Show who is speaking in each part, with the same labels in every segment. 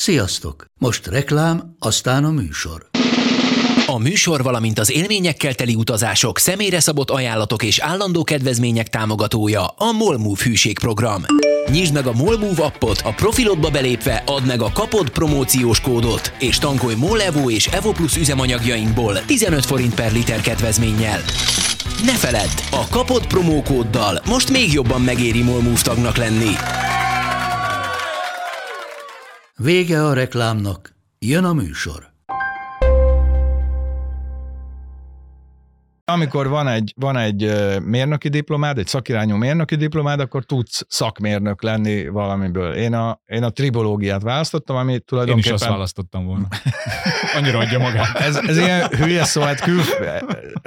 Speaker 1: Sziasztok! Most reklám, aztán a műsor.
Speaker 2: A műsor, valamint az élményekkel teli utazások, személyre szabott ajánlatok és állandó kedvezmények támogatója a Molmove hűségprogram. Nyisd meg a Molmove appot, a profilodba belépve add meg a kapod promóciós kódot, és tankolj Molevo és Evo Plus üzemanyagjainkból 15 forint per liter kedvezménnyel. Ne feledd, a kapod promókóddal most még jobban megéri Molmove tagnak lenni.
Speaker 1: Vége a reklámnak, jön a műsor.
Speaker 3: Amikor van egy, van egy mérnöki diplomád, egy szakirányú mérnöki diplomád, akkor tudsz szakmérnök lenni valamiből. Én a, én a tribológiát választottam, ami
Speaker 4: Én is
Speaker 3: tulajdonképpen...
Speaker 4: azt választottam volna. Annyira adja magát.
Speaker 3: ez, ez ilyen hülye szó, hát kül...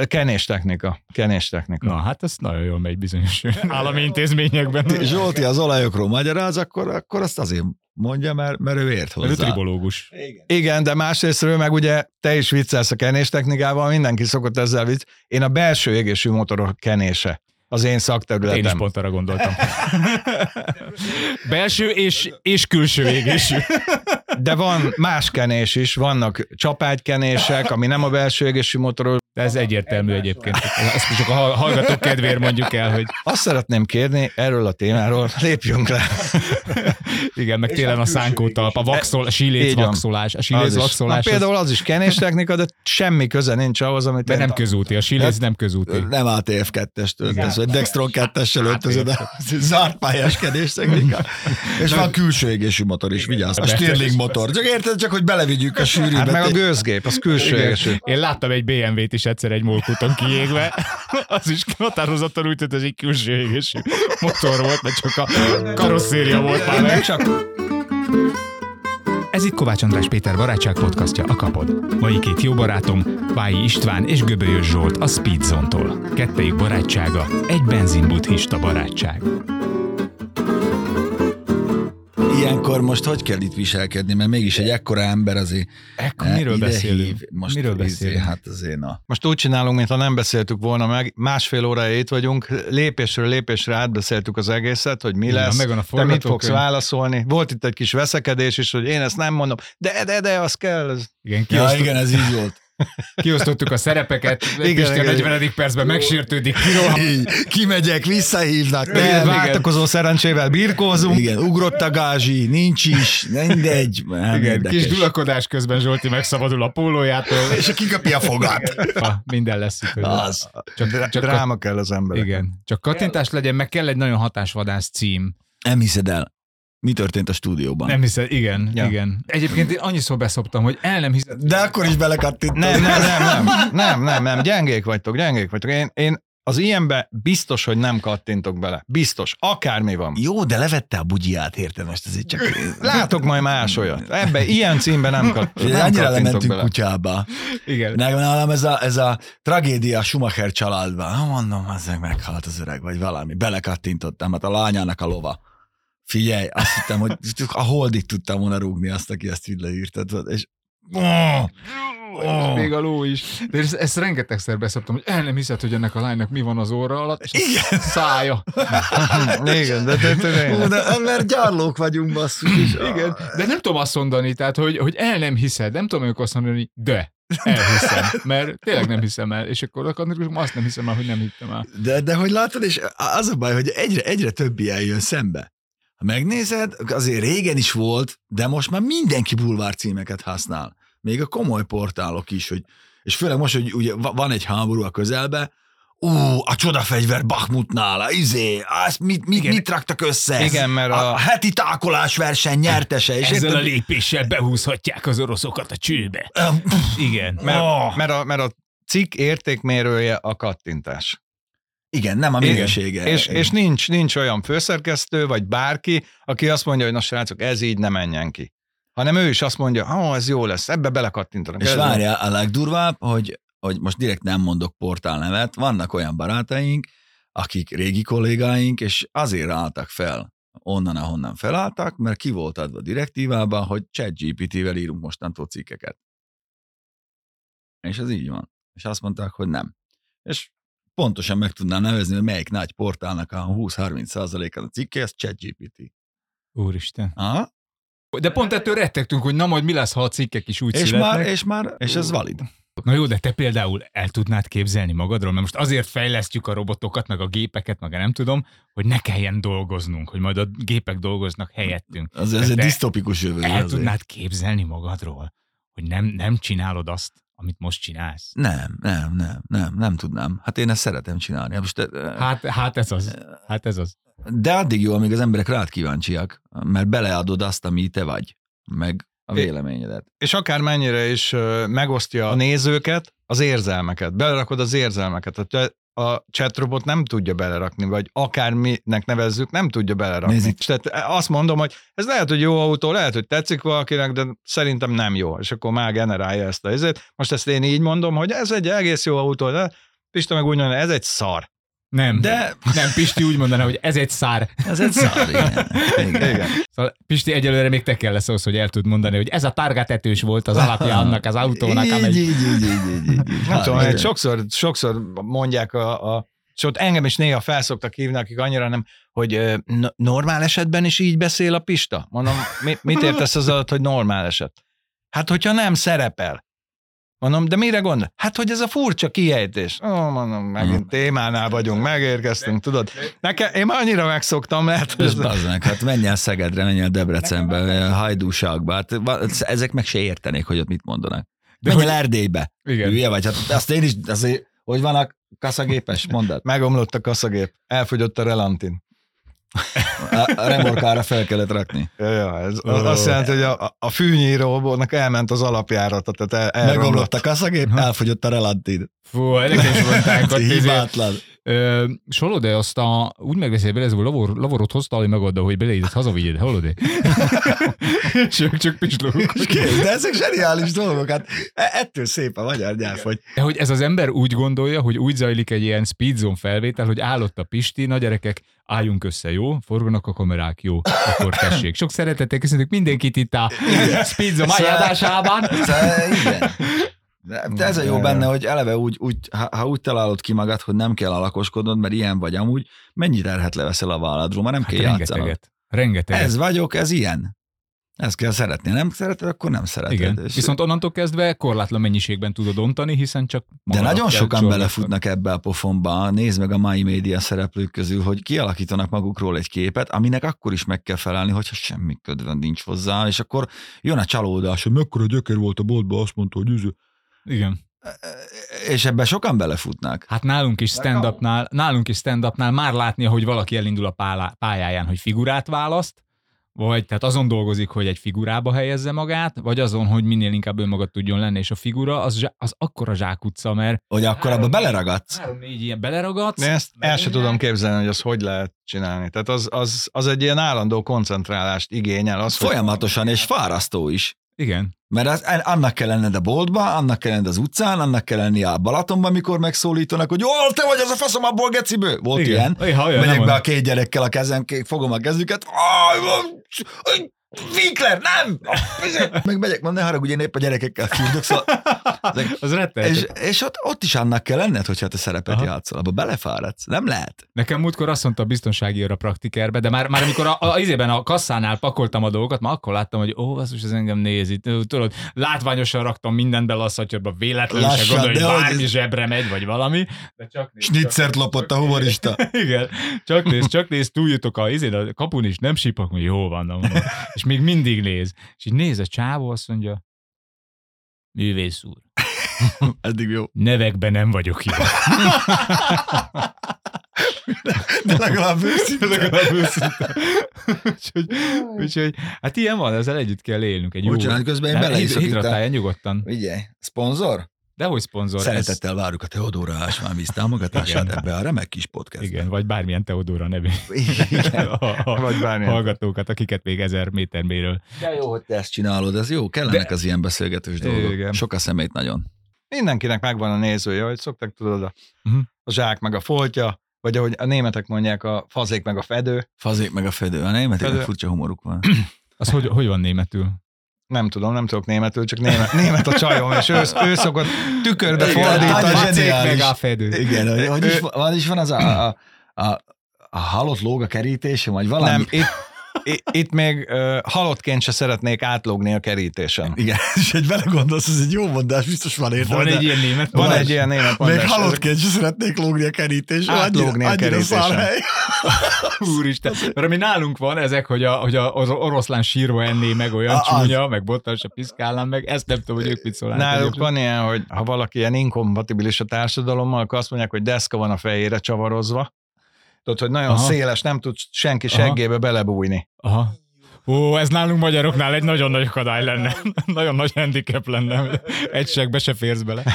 Speaker 3: kenéstechnika. Kenéstechnika.
Speaker 4: Na, hát ez nagyon jól megy bizonyos állami intézményekben.
Speaker 5: Zsolti az olajokról magyaráz, akkor, akkor azt azért mondja, mert, mert ő ért
Speaker 4: Ő
Speaker 5: hozzá.
Speaker 4: tribológus.
Speaker 3: Igen, de másrésztről meg ugye te is viccelsz a kenéstechnikával, mindenki szokott ezzel vicc. Én a belső égésű motorok kenése az én szakterületem.
Speaker 4: Én is pont arra gondoltam. Belső és, és külső égésű.
Speaker 3: De van más kenés is, vannak csapágykenések, ami nem a belső égésű motorról.
Speaker 4: De ez egyértelmű egyébként. Ezt csak a hallgatók kedvéért mondjuk el, hogy
Speaker 3: Azt szeretném kérni erről a témáról, lépjünk le.
Speaker 4: igen, meg télen a szánkótalp, a vaxol, a síléc vaxolás. A síléc.
Speaker 3: Na,
Speaker 4: vaxolás,
Speaker 3: például az is kenéstechnika, de semmi köze nincs ahhoz, amit
Speaker 4: de nem közúti. A síléc nem közúti.
Speaker 5: Nem ATF 2-est öltöz, vagy Dextron 2-essel öltözöd a zárt pályás kedéstechnika. És van külső égésű motor is, vigyázz. A Stirling motor. Csak érted, csak hogy belevigyük a sűrűbe.
Speaker 3: Hát meg a gőzgép, az külső
Speaker 4: Igen.
Speaker 3: égésű.
Speaker 4: Én láttam egy BMW-t is egyszer egy molkúton kiégve. Az is határozottan úgy tűnt, hogy egy külső égésű motor volt, mert csak a karosszéria volt már meg.
Speaker 3: Csak
Speaker 4: Ez itt Kovács András Péter barátság podcastja, a Kapod. Mai két jó barátom, Bályi István és Göbölyös Zsolt a Speed Zone-tól. Kettejük barátsága, egy benzinbuddhista barátság.
Speaker 5: Ilyenkor most hogy kell itt viselkedni, mert mégis egy ekkora ember azért
Speaker 4: Ekkor
Speaker 5: eh,
Speaker 4: miről
Speaker 5: ide
Speaker 4: beszélünk?
Speaker 5: hív. Most
Speaker 4: miről
Speaker 5: izé,
Speaker 4: beszélünk?
Speaker 5: Hát azért na.
Speaker 3: most úgy csinálunk, mintha nem beszéltük volna meg. Másfél órája itt vagyunk, lépésről lépésre átbeszéltük az egészet, hogy mi
Speaker 4: Igen,
Speaker 3: lesz,
Speaker 4: megvan a
Speaker 3: te mit fogsz válaszolni. Volt itt egy kis veszekedés is, hogy én ezt nem mondom, de, de, de, az kell. Ez...
Speaker 4: Igen,
Speaker 5: Ja,
Speaker 4: kiosztott,
Speaker 5: igen, ez így volt.
Speaker 4: Kiosztottuk a szerepeket,
Speaker 3: Igen,
Speaker 4: igen, Pisti a
Speaker 3: igen.
Speaker 4: 40. percben megsértődik.
Speaker 5: Így, kimegyek, visszahívnak.
Speaker 3: Igen,
Speaker 5: Nem,
Speaker 3: váltakozó szerencsével birkózunk.
Speaker 5: igen, ugrott a gázsi, nincs is, mindegy. Nem
Speaker 4: Igen,
Speaker 5: érdekes.
Speaker 4: kis dulakodás közben Zsolti megszabadul a pólójától.
Speaker 5: És kikapja a fogát.
Speaker 4: Ha, minden lesz itt.
Speaker 5: Az.
Speaker 4: Csak, csak
Speaker 3: Dráma kell az ember.
Speaker 4: Igen, csak kattintás legyen, meg kell egy nagyon hatásvadász cím.
Speaker 5: Nem hiszed el. Mi történt a stúdióban?
Speaker 4: Nem hiszed, igen,
Speaker 3: Ja.
Speaker 4: igen. Egyébként én annyiszor beszoptam, hogy el nem hiszed.
Speaker 5: De akkor is belekattintott.
Speaker 3: Nem, nem, nem, nem, nem, nem, nem, gyengék vagytok, gyengék vagytok. Én, én az ilyenbe biztos, hogy nem kattintok bele. Biztos. Akármi van.
Speaker 5: Jó, de levette a bugyját, érted most ezért csak...
Speaker 3: Látok majd más olyat. Ebbe, ilyen címben nem, kat, nem
Speaker 5: annyira lementünk
Speaker 3: bele.
Speaker 5: kutyába.
Speaker 4: Igen.
Speaker 5: Nekem nálam ez a, ez a tragédia Schumacher családban. Ha mondom, az meg meghalt az öreg, vagy valami. Belekattintottam, hát a lányának a lova. Figyelj, azt hittem, hogy a holdig tudtam volna rúgni azt, aki ezt így leírtad. És oh,
Speaker 4: Oh. Még a ló is. De ezt, ezt rengetegszer beszoptam, hogy el nem hiszed, hogy ennek a lánynak mi van az orra alatt, és
Speaker 5: Igen.
Speaker 4: szája.
Speaker 3: Igen, de, de, de, de,
Speaker 5: de, mert gyarlók vagyunk, basszus. És,
Speaker 4: Igen, de nem tudom azt mondani, tehát, hogy, hogy el nem hiszed, nem tudom amikor azt mondani, de elhiszem, mert tényleg nem hiszem el, és akkor akkor azt nem hiszem el, hogy nem hittem el.
Speaker 5: De, de hogy látod, és az a baj, hogy egyre, egyre több ilyen jön szembe. Ha megnézed, azért régen is volt, de most már mindenki bulvár címeket használ. Még a komoly portálok is, hogy, és főleg most, hogy ugye va- van egy háború a közelbe, Ú, a csodafegyver Bakhmutnál, a izé, azt mit, mit,
Speaker 4: Igen.
Speaker 5: mit raktak össze?
Speaker 3: Igen, mert
Speaker 5: a,
Speaker 3: a-
Speaker 5: a heti tákolás verseny nyertese. És
Speaker 4: Ezzel a
Speaker 5: érted?
Speaker 4: lépéssel behúzhatják az oroszokat a csőbe. Igen.
Speaker 3: mert,
Speaker 5: Oh.
Speaker 3: mert, a, mert a cikk értékmérője a kattintás.
Speaker 5: Igen, nem a minősége.
Speaker 3: És, és nincs, nincs olyan főszerkesztő, vagy bárki, aki azt mondja, hogy na srácok, ez így ne menjen ki. Hanem ő is azt mondja, ó, ez jó lesz, ebbe belekattintanak.
Speaker 5: És
Speaker 3: Ez
Speaker 5: várjál, a legdurvább, hogy, hogy most direkt nem mondok portál nevet, vannak olyan barátaink, akik régi kollégáink, és azért álltak fel onnan, ahonnan felálltak, mert ki volt adva direktívába, hogy ChatGPT-vel írunk mostantól cikkeket. És ez így van. És azt mondták, hogy nem. És pontosan meg tudnám nevezni, hogy melyik nagy portálnak a 20-30 százalékán a cikke, ez ChatGPT.
Speaker 4: Úristen.
Speaker 5: Aha.
Speaker 4: De pont ettől rettegtünk, hogy na majd mi lesz, ha a cikkek is úgy
Speaker 5: És
Speaker 4: születnek.
Speaker 5: már, és már, és ez valid.
Speaker 4: Na jó, de te például el tudnád képzelni magadról, mert most azért fejlesztjük a robotokat, meg a gépeket, meg a nem tudom, hogy ne kelljen dolgoznunk, hogy majd a gépek dolgoznak helyettünk.
Speaker 5: Az, ez egy disztopikus jövő.
Speaker 4: El
Speaker 5: azért.
Speaker 4: tudnád képzelni magadról, hogy nem, nem csinálod azt, amit most csinálsz?
Speaker 5: Nem, nem, nem, nem, nem tudnám. Hát én ezt szeretem csinálni. Most,
Speaker 4: Hát, hát ez az. Hát ez az.
Speaker 5: De addig jó, amíg az emberek rád kíváncsiak, mert beleadod azt, ami te vagy, meg a véleményedet.
Speaker 3: És akármennyire is megosztja a nézőket, az érzelmeket. Belerakod az érzelmeket. A, te- a chatrobot nem tudja belerakni, vagy akárminek nevezzük, nem tudja belerakni.
Speaker 5: Nézd itt.
Speaker 3: Tehát azt mondom, hogy ez lehet, hogy jó autó, lehet, hogy tetszik valakinek, de szerintem nem jó. És akkor már generálja ezt a izét. Most ezt én így mondom, hogy ez egy egész jó autó, de Pista meg úgy mondja, ez egy szar.
Speaker 4: Nem.
Speaker 5: De
Speaker 4: Nem, Pisti úgy mondaná, hogy ez egy szár.
Speaker 5: ez egy szar, igen. igen.
Speaker 3: Igen.
Speaker 4: Szóval Pisti egyelőre még te kell lesz ahhoz, hogy el tud mondani, hogy ez a targatetős volt az alapja annak az autónak,
Speaker 5: így,
Speaker 4: amely...
Speaker 5: így, így, így, így, így, így.
Speaker 3: Nem tudom,
Speaker 5: igen.
Speaker 3: hogy sokszor, sokszor mondják a, a és ott engem is néha felszoktak hívni, akik annyira nem, hogy ö, n- normál esetben is így beszél a Pista. Mondom, mi, mit értesz az alatt, hogy normál eset? Hát, hogyha nem szerepel. Mondom, de mire gondol? Hát, hogy ez a furcsa kiejtés. Ó, mondom, megint témánál vagyunk, megérkeztünk, tudod. Nekem, én már annyira megszoktam, lehet,
Speaker 5: Ez meg, hát menj el Szegedre, menj el Debrecenbe, hajdúságba, hát ezek meg se értenék, hogy ott mit mondanak.
Speaker 4: De
Speaker 5: Menj
Speaker 4: hogy-
Speaker 5: el Erdélybe.
Speaker 4: Igen.
Speaker 5: Hülye vagy, hát azt én is, azért, hogy van a kaszagépes, mondat.
Speaker 3: megomlott a kaszagép, elfogyott a relantin.
Speaker 5: A, remorkára fel kellett rakni.
Speaker 3: Ja, ja, ez az azt jelenti, hogy a, a fűnyírónak elment az alapjárata, tehát el,
Speaker 5: Megomlott
Speaker 3: elromlott.
Speaker 5: a kaszagép, elfogyott a relantid.
Speaker 4: Fú, ennek is mondták, izé-
Speaker 5: Hibátlan.
Speaker 4: Ö, azt a, úgy megveszi bele, ez a lavor, lavorot hozta, hogy megadta, hogy beleidett, hazavigyed, hallod és ők csak
Speaker 5: kész, de ezek zseniális dolgok, hát e- ettől szép a magyar nyelv, hogy
Speaker 4: De hogy ez az ember úgy gondolja, hogy úgy zajlik egy ilyen speedzone felvétel, hogy állott a Pisti, na gyerekek, álljunk össze, jó? Forganak a kamerák, jó? Akkor tessék. Sok szeretettel köszönjük mindenkit itt a speedzone.
Speaker 5: Szóval, igen. De de ez a jó benne, hogy eleve úgy, úgy ha, ha úgy találod ki magad, hogy nem kell alakoskodnod, mert ilyen vagy amúgy, mennyi terhet leveszel a válladról, már nem
Speaker 4: Hát
Speaker 5: kell játszanod.
Speaker 4: rengeteget. Rengeteget.
Speaker 5: Ez vagyok, ez ilyen. Ezt kell szeretni. Nem szereted, akkor nem szereted.
Speaker 4: Igen.
Speaker 5: És-
Speaker 4: Viszont onnantól kezdve korlátlan mennyiségben tudod ontani, hiszen csak
Speaker 5: De nagyon sokan
Speaker 4: csorgatni.
Speaker 5: belefutnak ebbe a pofonba. Nézd meg a mai média szereplők közül, hogy kialakítanak magukról egy képet, aminek akkor is meg kell felelni, hogyha semmi ködve nincs hozzá, és akkor jön a csalódás, hogy mekkora gyökér volt a boltba, azt mondta, hogy üző.
Speaker 4: Igen.
Speaker 5: És ebbe sokan belefutnak.
Speaker 4: Hát nálunk is stand-upnál, nálunk is stand-upnál már látni, hogy valaki elindul a pályáján, hogy figurát választ, vagy tehát azon dolgozik, hogy egy figurába helyezze magát, vagy azon, hogy minél inkább önmagad tudjon lenni, és a figura az, zsá- az akkora zsákutca, mert
Speaker 5: Hogy akkor abba beleragadsz.
Speaker 4: három-négy ilyen beleragadsz.
Speaker 3: Én ezt el se tudom képzelni, hogy azt hogy lehet csinálni. Tehát az, az, az egy ilyen állandó koncentrálást igényel. Az, hogy
Speaker 5: Folyamatosan, és fárasztó is.
Speaker 4: Igen.
Speaker 5: Mert az, annak kell lenned a boltba, annak kell lenned az utcán, annak kell lenni a Balatonban, mikor megszólítanak, hogy jó, te vagy az a faszom abból, geciből. Volt
Speaker 4: Igen.
Speaker 5: ilyen.
Speaker 4: Olyan, olyan,
Speaker 5: Megyek be a
Speaker 4: van.
Speaker 5: két gyerekkel a kezem, fogom a kezüket. Winkler, nem! Meg megyek, mondom, ne haragudj, én épp a gyerekekkel fürdök, szóval,
Speaker 4: Az rettenetes.
Speaker 5: és, és ott, ott, is annak kell lenned, hogyha te szerepet
Speaker 4: Aha.
Speaker 5: játszol, abba belefáradsz. Nem lehet.
Speaker 4: Nekem múltkor azt mondta a biztonsági őr a praktikerbe, de már, már amikor a, a, izében a kasszánál pakoltam a dolgokat, már akkor láttam, hogy ó, az most ez engem nézi. Tudod, látványosan raktam mindent bele a szatyorba, véletlenül se
Speaker 5: Lassan,
Speaker 4: gondolj, hogy bármi
Speaker 5: ez-
Speaker 4: zsebre megy, vagy valami. De csak néz,
Speaker 5: Schnitzert lopott a humorista.
Speaker 4: Igen, csak néz, csak néz, túljutok a, izén, a kapun is, nem sípak, hogy jó van, mondom. és még mindig néz. És így néz a csávó, azt mondja, művész úr,
Speaker 5: Eddig jó.
Speaker 4: nevekben nem vagyok jó.
Speaker 5: De legalább őszinte.
Speaker 4: Legalább őszinte. úgyhogy, úgyhogy, hát ilyen van, ezzel együtt kell élnünk. Egy jó,
Speaker 5: Bocsánat, közben én
Speaker 4: Nem,
Speaker 5: beleiszok itt.
Speaker 4: Hidratálja nyugodtan.
Speaker 5: Figyelj, szponzor?
Speaker 4: De hogy szponzor? Ez,
Speaker 5: Szeretettel várjuk a Teodóra Ásványvíz támogatását
Speaker 4: Igen.
Speaker 5: ebbe a remek kis podcastbe.
Speaker 4: igen, vagy bármilyen Teodóra nevű
Speaker 5: Igen.
Speaker 4: a, a,
Speaker 3: Vagy bármilyen.
Speaker 4: hallgatókat, akiket még ezer méter méről.
Speaker 5: De jó, hogy te ezt csinálod, ez jó, kellenek
Speaker 4: De-
Speaker 5: az ilyen beszélgetős dolgok.
Speaker 3: Igen.
Speaker 5: Sok a szemét nagyon.
Speaker 3: mindenkinek megvan a nézője, hogy szoktak tudod, a,
Speaker 4: Mhm.
Speaker 3: a zsák meg a foltja, vagy ahogy a németek mondják, a fazék meg a fedő.
Speaker 5: Fazék meg a fedő. A németeknek
Speaker 3: Fedő.
Speaker 5: furcsa humoruk van.
Speaker 4: Az hogy, hogy van németül?
Speaker 3: Nem tudom, nem tudok németül, csak német, német a csajom, és ő, ő szokott tükörbe fordítani.
Speaker 4: Meg a fedő.
Speaker 5: Igen, hogy, is, van, is van az a, a, a, a halott lóg a kerítése, vagy valami.
Speaker 3: Nem, itt, itt még uh, halottként se szeretnék átlógni a kerítésen.
Speaker 5: Igen, és egy vele gondolsz, ez egy jó mondás, biztos van értelme.
Speaker 4: Van
Speaker 5: de
Speaker 4: egy ilyen német
Speaker 3: Van egy ilyen német
Speaker 5: Még
Speaker 3: mondás.
Speaker 5: halottként sem szeretnék lógni a kerítésen.
Speaker 3: Átlógni a
Speaker 5: annyira,
Speaker 3: kerítésen.
Speaker 4: Úristen, mert ami nálunk van, ezek, hogy, a, hogy a, az oroszlán sírva enné meg olyan
Speaker 5: A- az.
Speaker 4: csúnya, meg bottal se piszkálnám meg, ezt nem tudom, hogy ők mit szólnak.
Speaker 3: Náluk van ilyen, hogy ha valaki ilyen inkompatibilis a társadalommal, akkor azt mondják, hogy deszka van a fejére csavarozva. Tudod, hogy nagyon
Speaker 4: Aha.
Speaker 3: széles, nem tud senki
Speaker 4: Aha.
Speaker 3: seggébe belebújni.
Speaker 4: Aha. Ó, ez nálunk magyaroknál egy nagyon nagy akadály lenne. nagyon nagy handicap lenne. Egy segbe se férsz bele.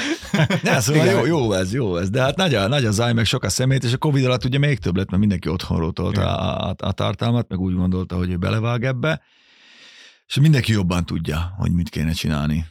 Speaker 5: Ne, szóval jó, jó ez, jó ez. De hát nagy a, nagy a záj, meg sok a szemét, és a Covid alatt ugye még több lett, mert mindenki otthonról tolta a, a, a, tartalmat, meg úgy gondolta, hogy ő belevág ebbe, és mindenki jobban tudja, hogy mit kéne csinálni.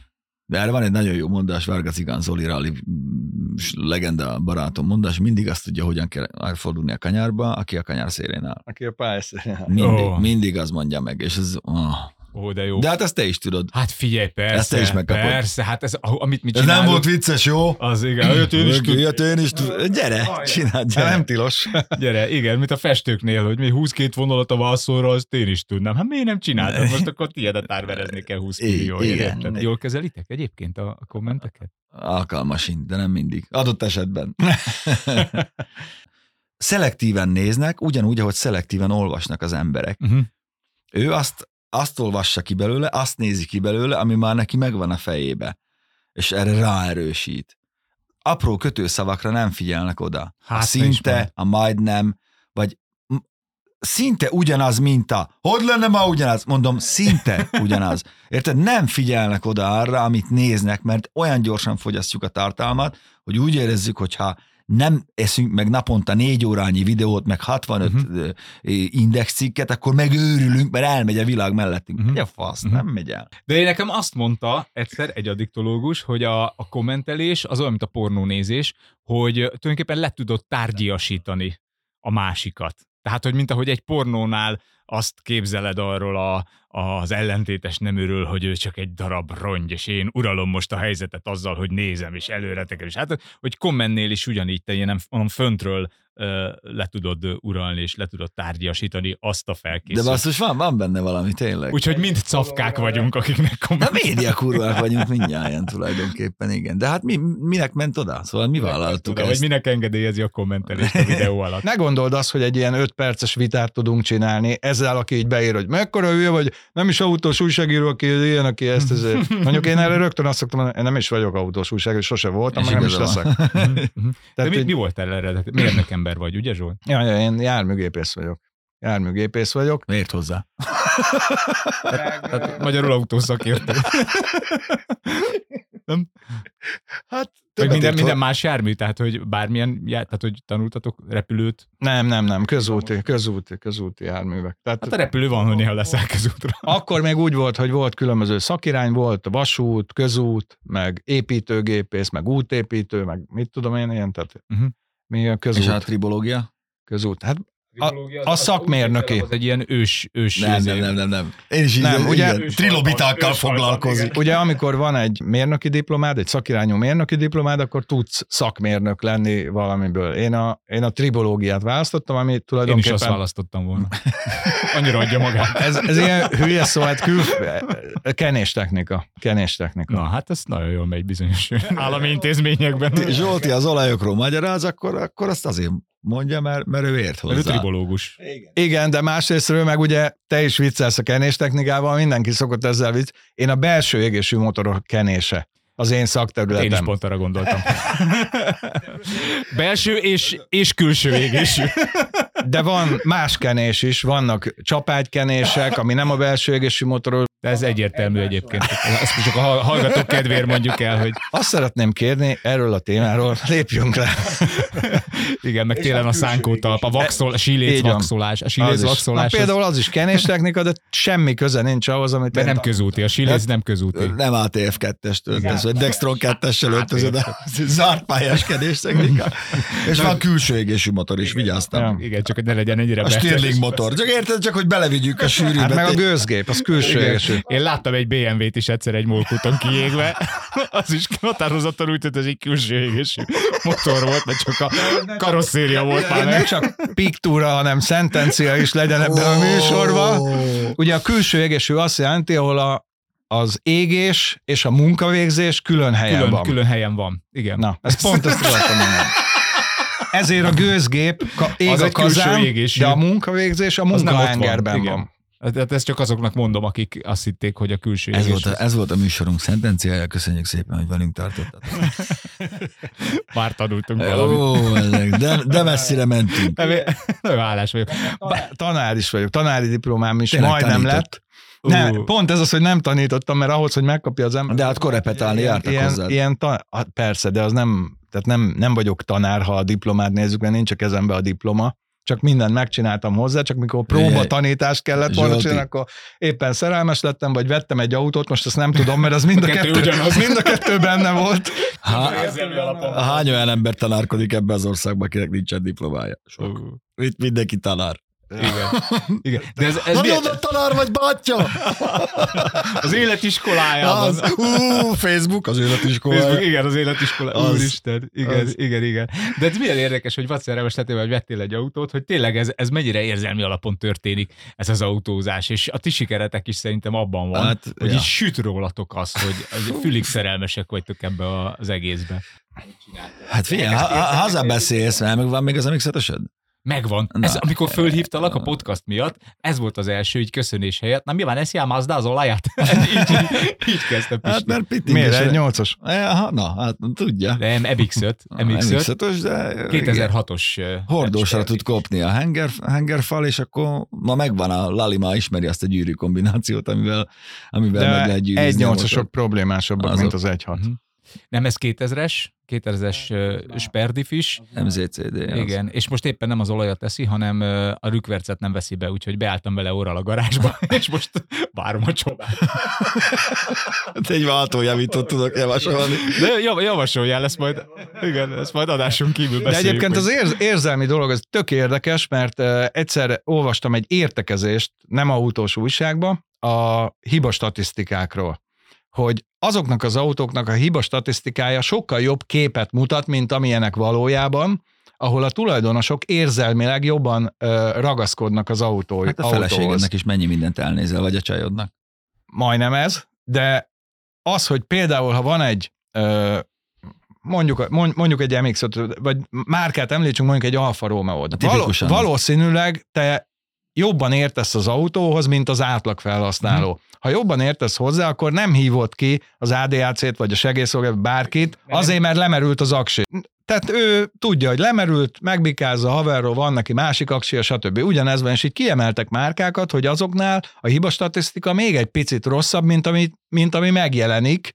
Speaker 5: De erre van egy nagyon jó mondás, Várga Cigán Zoli Rally mm, legenda barátom mondás, mindig azt tudja, hogyan kell elfordulni a kanyárba, aki a kanyár szélén áll.
Speaker 3: Aki a pályaszén.
Speaker 5: Mindig,
Speaker 4: Ó.
Speaker 5: oh. mindig az mondja meg, és ez... Oh.
Speaker 4: Ó, de jó.
Speaker 5: De hát ezt te is tudod.
Speaker 4: Hát figyelj, persze.
Speaker 5: Ezt te is megkapod.
Speaker 4: Persze, hát ez, amit mi
Speaker 5: Ez
Speaker 4: csinálunk.
Speaker 5: nem volt vicces, jó?
Speaker 4: Az igen, olyat én is tud.
Speaker 5: Ilyet én is tud. Gyere, csináld, gyere.
Speaker 3: Nem tilos.
Speaker 4: Gyere, igen, mint a festőknél, hogy mi 22 vonalat a vászorra, azt én is tudnám. Hát miért nem csináltam? Most akkor tiédet árverezni kell 20
Speaker 5: Igen,
Speaker 4: millió.
Speaker 5: igen.
Speaker 4: érted? Jól kezelitek egyébként a a kommenteket?
Speaker 5: Alkalmasint, de nem mindig. Adott esetben. Szelektíven néznek, ugyanúgy, ahogy szelektíven olvasnak az emberek.
Speaker 4: Uh-huh.
Speaker 5: Ő azt, azt olvassa ki belőle, azt nézi ki belőle, ami már neki megvan a fejébe. És erre ráerősít. Apró kötőszavakra nem figyelnek oda.
Speaker 4: Hát,
Speaker 5: a szinte, a majdnem, vagy szinte ugyanaz, mint a hogy lenne ma ugyanaz? Mondom, szinte ugyanaz. Érted? Nem figyelnek oda arra, amit néznek, mert olyan gyorsan fogyasztjuk a tartalmat, hogy úgy érezzük, hogyha nem eszünk meg naponta négy órányi videót, meg 65
Speaker 4: Mhm.
Speaker 5: uh-huh. indexcikket, akkor megőrülünk, mert elmegy a világ mellettünk.
Speaker 4: Mhm.
Speaker 5: Uh-huh. Ja, fasz,
Speaker 4: Mhm.
Speaker 5: uh-huh. nem megy el.
Speaker 4: De én nekem azt mondta egyszer egy addiktológus, hogy a, a kommentelés az olyan, mint a pornónézés, hogy tulajdonképpen le tudod tárgyiasítani a másikat. Tehát, hogy mint ahogy egy pornónál azt képzeled arról a, az ellentétes neműről, hogy ő csak egy darab rongy, és én uralom most a helyzetet azzal, hogy nézem, és előre tekerem. És hát, hogy kommentnél is ugyanígy te ilyen, nem föntről ö, le tudod uralni, és le tudod tárgyasítani azt a
Speaker 5: De
Speaker 4: felkészülést.
Speaker 5: basszus, van, van benne valami, tényleg.
Speaker 4: Úgyhogy mind cafkák vagyunk, akiknek
Speaker 5: Na
Speaker 4: komment.
Speaker 5: média kurvák vagyunk mindjárt tulajdonképpen, igen. De hát mi, minek ment oda? Szóval mi vállaltuk ezt?
Speaker 4: minek engedélyezi a kommentelést a videó alatt.
Speaker 3: Ne gondold azt, hogy egy ilyen 5 perces vitát tudunk csinálni, ezzel, aki így beír, hogy mekkora hülye vagy, nem is autós újságíró, aki ilyen, aki ezt, ezért. Mondjuk én erre rögtön azt szoktam én nem is vagyok autós újságíró, sose voltam,
Speaker 5: És
Speaker 3: meg nem is leszek.
Speaker 4: Mhm, mhm. De
Speaker 3: Tehát,
Speaker 4: mi,
Speaker 3: hogy-
Speaker 4: mi volt el eredet? Mérnök ember vagy, ugye Zsolt?
Speaker 3: Ja, ja, én járműgépész vagyok. Járműgépész vagyok.
Speaker 5: Miért hozzá?
Speaker 4: Tehát magyarul autószakértő. nem?
Speaker 5: Hát,
Speaker 4: Vagy minden,
Speaker 5: ért
Speaker 4: minden más jármű, tehát hogy bármilyen, já- tehát hogy tanultatok repülőt.
Speaker 3: Nem, nem, nem, közúti, közúti, közúti járművek. Tehát
Speaker 4: Hát a repülő van, hogy néha leszáll közútra.
Speaker 3: akkor még úgy volt, hogy volt különböző szakirány, volt vasút, közút, meg építőgépész, meg útépítő, meg mit tudom én, ilyen, tehát
Speaker 4: Mhm.
Speaker 3: mi a közút,
Speaker 5: És a tribológia?
Speaker 3: közút. Hát a szakmérnöki.
Speaker 4: Az egy ilyen ős, ős
Speaker 5: Nem, nem, nem, nem, nem. Én is így,
Speaker 3: Nem,
Speaker 5: nem,
Speaker 3: ugye-
Speaker 5: ugye, trilobitákkal foglalkozik.
Speaker 3: Ugye amikor van egy mérnöki diplomád, egy szakirányú mérnöki diplomád, akkor tudsz szakmérnök lenni valamiből. Én a, én a tribológiát választottam, ami
Speaker 4: Én is
Speaker 3: tulajdonképpen...
Speaker 4: azt választottam volna. Annyira adja magát.
Speaker 3: ez, ez ilyen hülye szó, hát kül... kenéstechnika. Kenéstechnika.
Speaker 4: Na, hát ez nagyon jól megy bizonyos állami intézményekben.
Speaker 5: Zsolti az olajokról magyaráz, akkor, akkor azt azért mondja, mert, mert ő ért
Speaker 4: Mert ő
Speaker 5: hozzá.
Speaker 4: tribológus.
Speaker 3: Igen, de másrésztről meg ugye te is viccelsz a kenéstechnikával, mindenki szokott ezzel vicc. Én a belső égésű motorok kenése az én
Speaker 4: Én is
Speaker 3: szakterületem.
Speaker 4: pont arra gondoltam. Belső és, és külső égésű.
Speaker 3: De van más kenés is, vannak csapágykenések, ami nem a belső égésű motorok.
Speaker 4: De ez egyértelmű egyébként. Ezt csak a hallgatók kedvéért mondjuk el, hogy
Speaker 3: Azt szeretném kérni erről a témáról, lépjünk le.
Speaker 4: Igen, meg télen a szánkótalp, a vaxol, a síléc vaxolás. A síléc.
Speaker 3: Na,
Speaker 4: vaxolás,
Speaker 3: például az is kenéstechnika, de semmi köze nincs ahhoz, amit
Speaker 4: de
Speaker 3: én
Speaker 4: nem közúti. A síléc nem közúti.
Speaker 5: Nem ATF 2-est öltöz, vagy Dextron 2-essel öltözöd, a zárt pályás kedés technika. És van külső égésű motor is, vigyáztam.
Speaker 4: Igen, csak hogy ne legyen ennyire
Speaker 5: A. Stirling motor. Csak érted, csak hogy belevigyük a sűrűbe.
Speaker 3: Hát meg a gőzgép, az külső égésű.
Speaker 4: Én láttam egy BMW-t is egyszer egy molkúton kiégve, az is határozottan úgy tűnt, hogy egy külső égésű motor volt, mert csak a rossz széria volt már.
Speaker 3: nem csak piktúra, hanem szentencia is legyen ebben a műsorban. Ugye a külső égésű azt jelenti, ahol a, az égés és a munkavégzés külön helyen
Speaker 4: Külön,
Speaker 3: van.
Speaker 4: külön helyen van. Igen.
Speaker 3: Na, ez pont ezt akartam mondani. Ezért a gőzgép ka- ég
Speaker 4: Az
Speaker 3: a kazán,
Speaker 4: égésű.
Speaker 3: de a munkavégzés a
Speaker 4: van,
Speaker 3: munkahengerben
Speaker 4: igen.
Speaker 3: van.
Speaker 4: Hát ezt csak azoknak mondom, akik azt hitték, hogy a külső
Speaker 5: Ez volt, a, ez volt a műsorunk szentenciája, köszönjük szépen, hogy velünk tartottatok.
Speaker 4: Már tanultunk valamit.
Speaker 5: Ó, ezek, de, de messzire mentünk.
Speaker 4: Nem, Nagyon hálás vagyok.
Speaker 3: Tanár is vagyok, tanári diplomám is
Speaker 5: Tényleg
Speaker 3: majdnem
Speaker 5: tanított.
Speaker 3: lett. Nem,
Speaker 4: Ú.
Speaker 3: pont ez az, hogy nem tanítottam, mert ahhoz, hogy megkapja az ember.
Speaker 5: De hát korepetálni jártak
Speaker 3: ilyen,
Speaker 5: hozzád.
Speaker 3: ilyen ta, hát persze, de az nem, tehát nem, nem vagyok tanár, ha a diplomát nézzük, mert nincs a kezembe a diploma. Csak mindent megcsináltam hozzá, csak mikor próbatanítást kellett volna
Speaker 5: Zsolti.
Speaker 3: csinálni, akkor éppen szerelmes lettem, vagy vettem egy autót, most ezt nem tudom, mert az mind a,
Speaker 4: A kettő
Speaker 3: kettő,
Speaker 4: ugyanaz.
Speaker 3: mind a kettő benne volt.
Speaker 5: Há, hány olyan ember tanárkodik ebbe az országban, akinek nincsen diplomája? Sok. Itt mindenki tanár.
Speaker 4: Igen. Igen. De ez, ez
Speaker 5: Nagyon nagy tanár vagy, bátyja!
Speaker 4: az életiskolájában.
Speaker 5: Az, ú, Facebook, az életiskola.
Speaker 4: Facebook, igen, az életiskola.
Speaker 5: Az.
Speaker 4: Úristen, igen,
Speaker 5: Az.
Speaker 4: igen, igen. De ez milyen érdekes, hogy Vaci szerelmes lettél, hogy vettél egy autót, hogy tényleg ez, ez mennyire érzelmi alapon történik, ez az autózás, és a ti sikeretek is szerintem abban van,
Speaker 5: Hát,
Speaker 4: hogy
Speaker 5: ja.
Speaker 4: így süt rólatok az, hogy fülig szerelmesek vagytok ebbe az egészbe.
Speaker 5: Hát figyelj, ha, ha, haza beszélsz, mert meg van még az mx
Speaker 4: Megvan.
Speaker 5: Na.
Speaker 4: Ez, amikor fölhívtalak a podcast miatt, ez volt az első, így köszönés helyett. Na mi van, eszi a Mazda az olajat? így, így, így kezdte Pisti.
Speaker 5: Hát mert.
Speaker 3: Miért? Egy nyolcas?
Speaker 5: Ja, na, hát tudja.
Speaker 4: Nem, MX-5. MX-5.
Speaker 5: MX-5-ös, de
Speaker 4: 2006-os. ö,
Speaker 5: hordósra tud kopni a henger, hengerfal, és akkor ma megvan a Lalima, ismeri azt a gyűrű kombinációt, amivel, amivel meg
Speaker 3: De
Speaker 5: lehet gyűrűzni.
Speaker 3: egy nyolcasok problémásabbak,
Speaker 5: Azok.
Speaker 3: mint az egy hat.
Speaker 4: Mhm. Nem, ez 2000-es, 2000-es ö, Sperdifis.
Speaker 5: MZCD. az.
Speaker 4: Igen, és most éppen nem az olajat teszi, hanem a rükvercet nem veszi be, úgyhogy beálltam vele orral a garázsba, és most várom a csodát.
Speaker 5: Egy váltójavítót tudok javasolni.
Speaker 4: De jav- javasoljál, ezt majd, igen, ezt majd adáson kívül
Speaker 3: De
Speaker 4: beszéljük.
Speaker 3: egyébként
Speaker 4: hogy-
Speaker 3: az érz, érzelmi dolog, ez tök érdekes, mert uh, egyszer olvastam egy értekezést, nem autós újságba, a hiba statisztikákról hogy azoknak az autóknak a hiba statisztikája sokkal jobb képet mutat, mint amilyenek valójában, ahol a tulajdonosok érzelmileg jobban ö, ragaszkodnak az autó,
Speaker 5: Hát a
Speaker 3: autóhoz.
Speaker 5: feleségednek is mennyi mindent elnézel, vagy a csajodnak.
Speaker 3: majdnem ez, de az, hogy például, ha van egy ö, mondjuk, mond- mondjuk egy mx vagy márkát említsünk, mondjuk egy Alfa romeo
Speaker 5: A tipikusan.
Speaker 3: valószínűleg te jobban értesz az autóhoz, mint az átlag felhasználó.
Speaker 5: Mhm.
Speaker 3: Ha jobban értesz hozzá, akkor nem hívod ki az ADAC-t, vagy a segélyszolgálat, bárkit, azért, mert lemerült az aksi. Tehát ő tudja, hogy lemerült, megbikázza a haverról, van neki másik aksia, stb. Ugyanez van, és így kiemeltek márkákat, hogy azoknál a hiba statisztika még egy picit rosszabb, mint ami, mint ami megjelenik,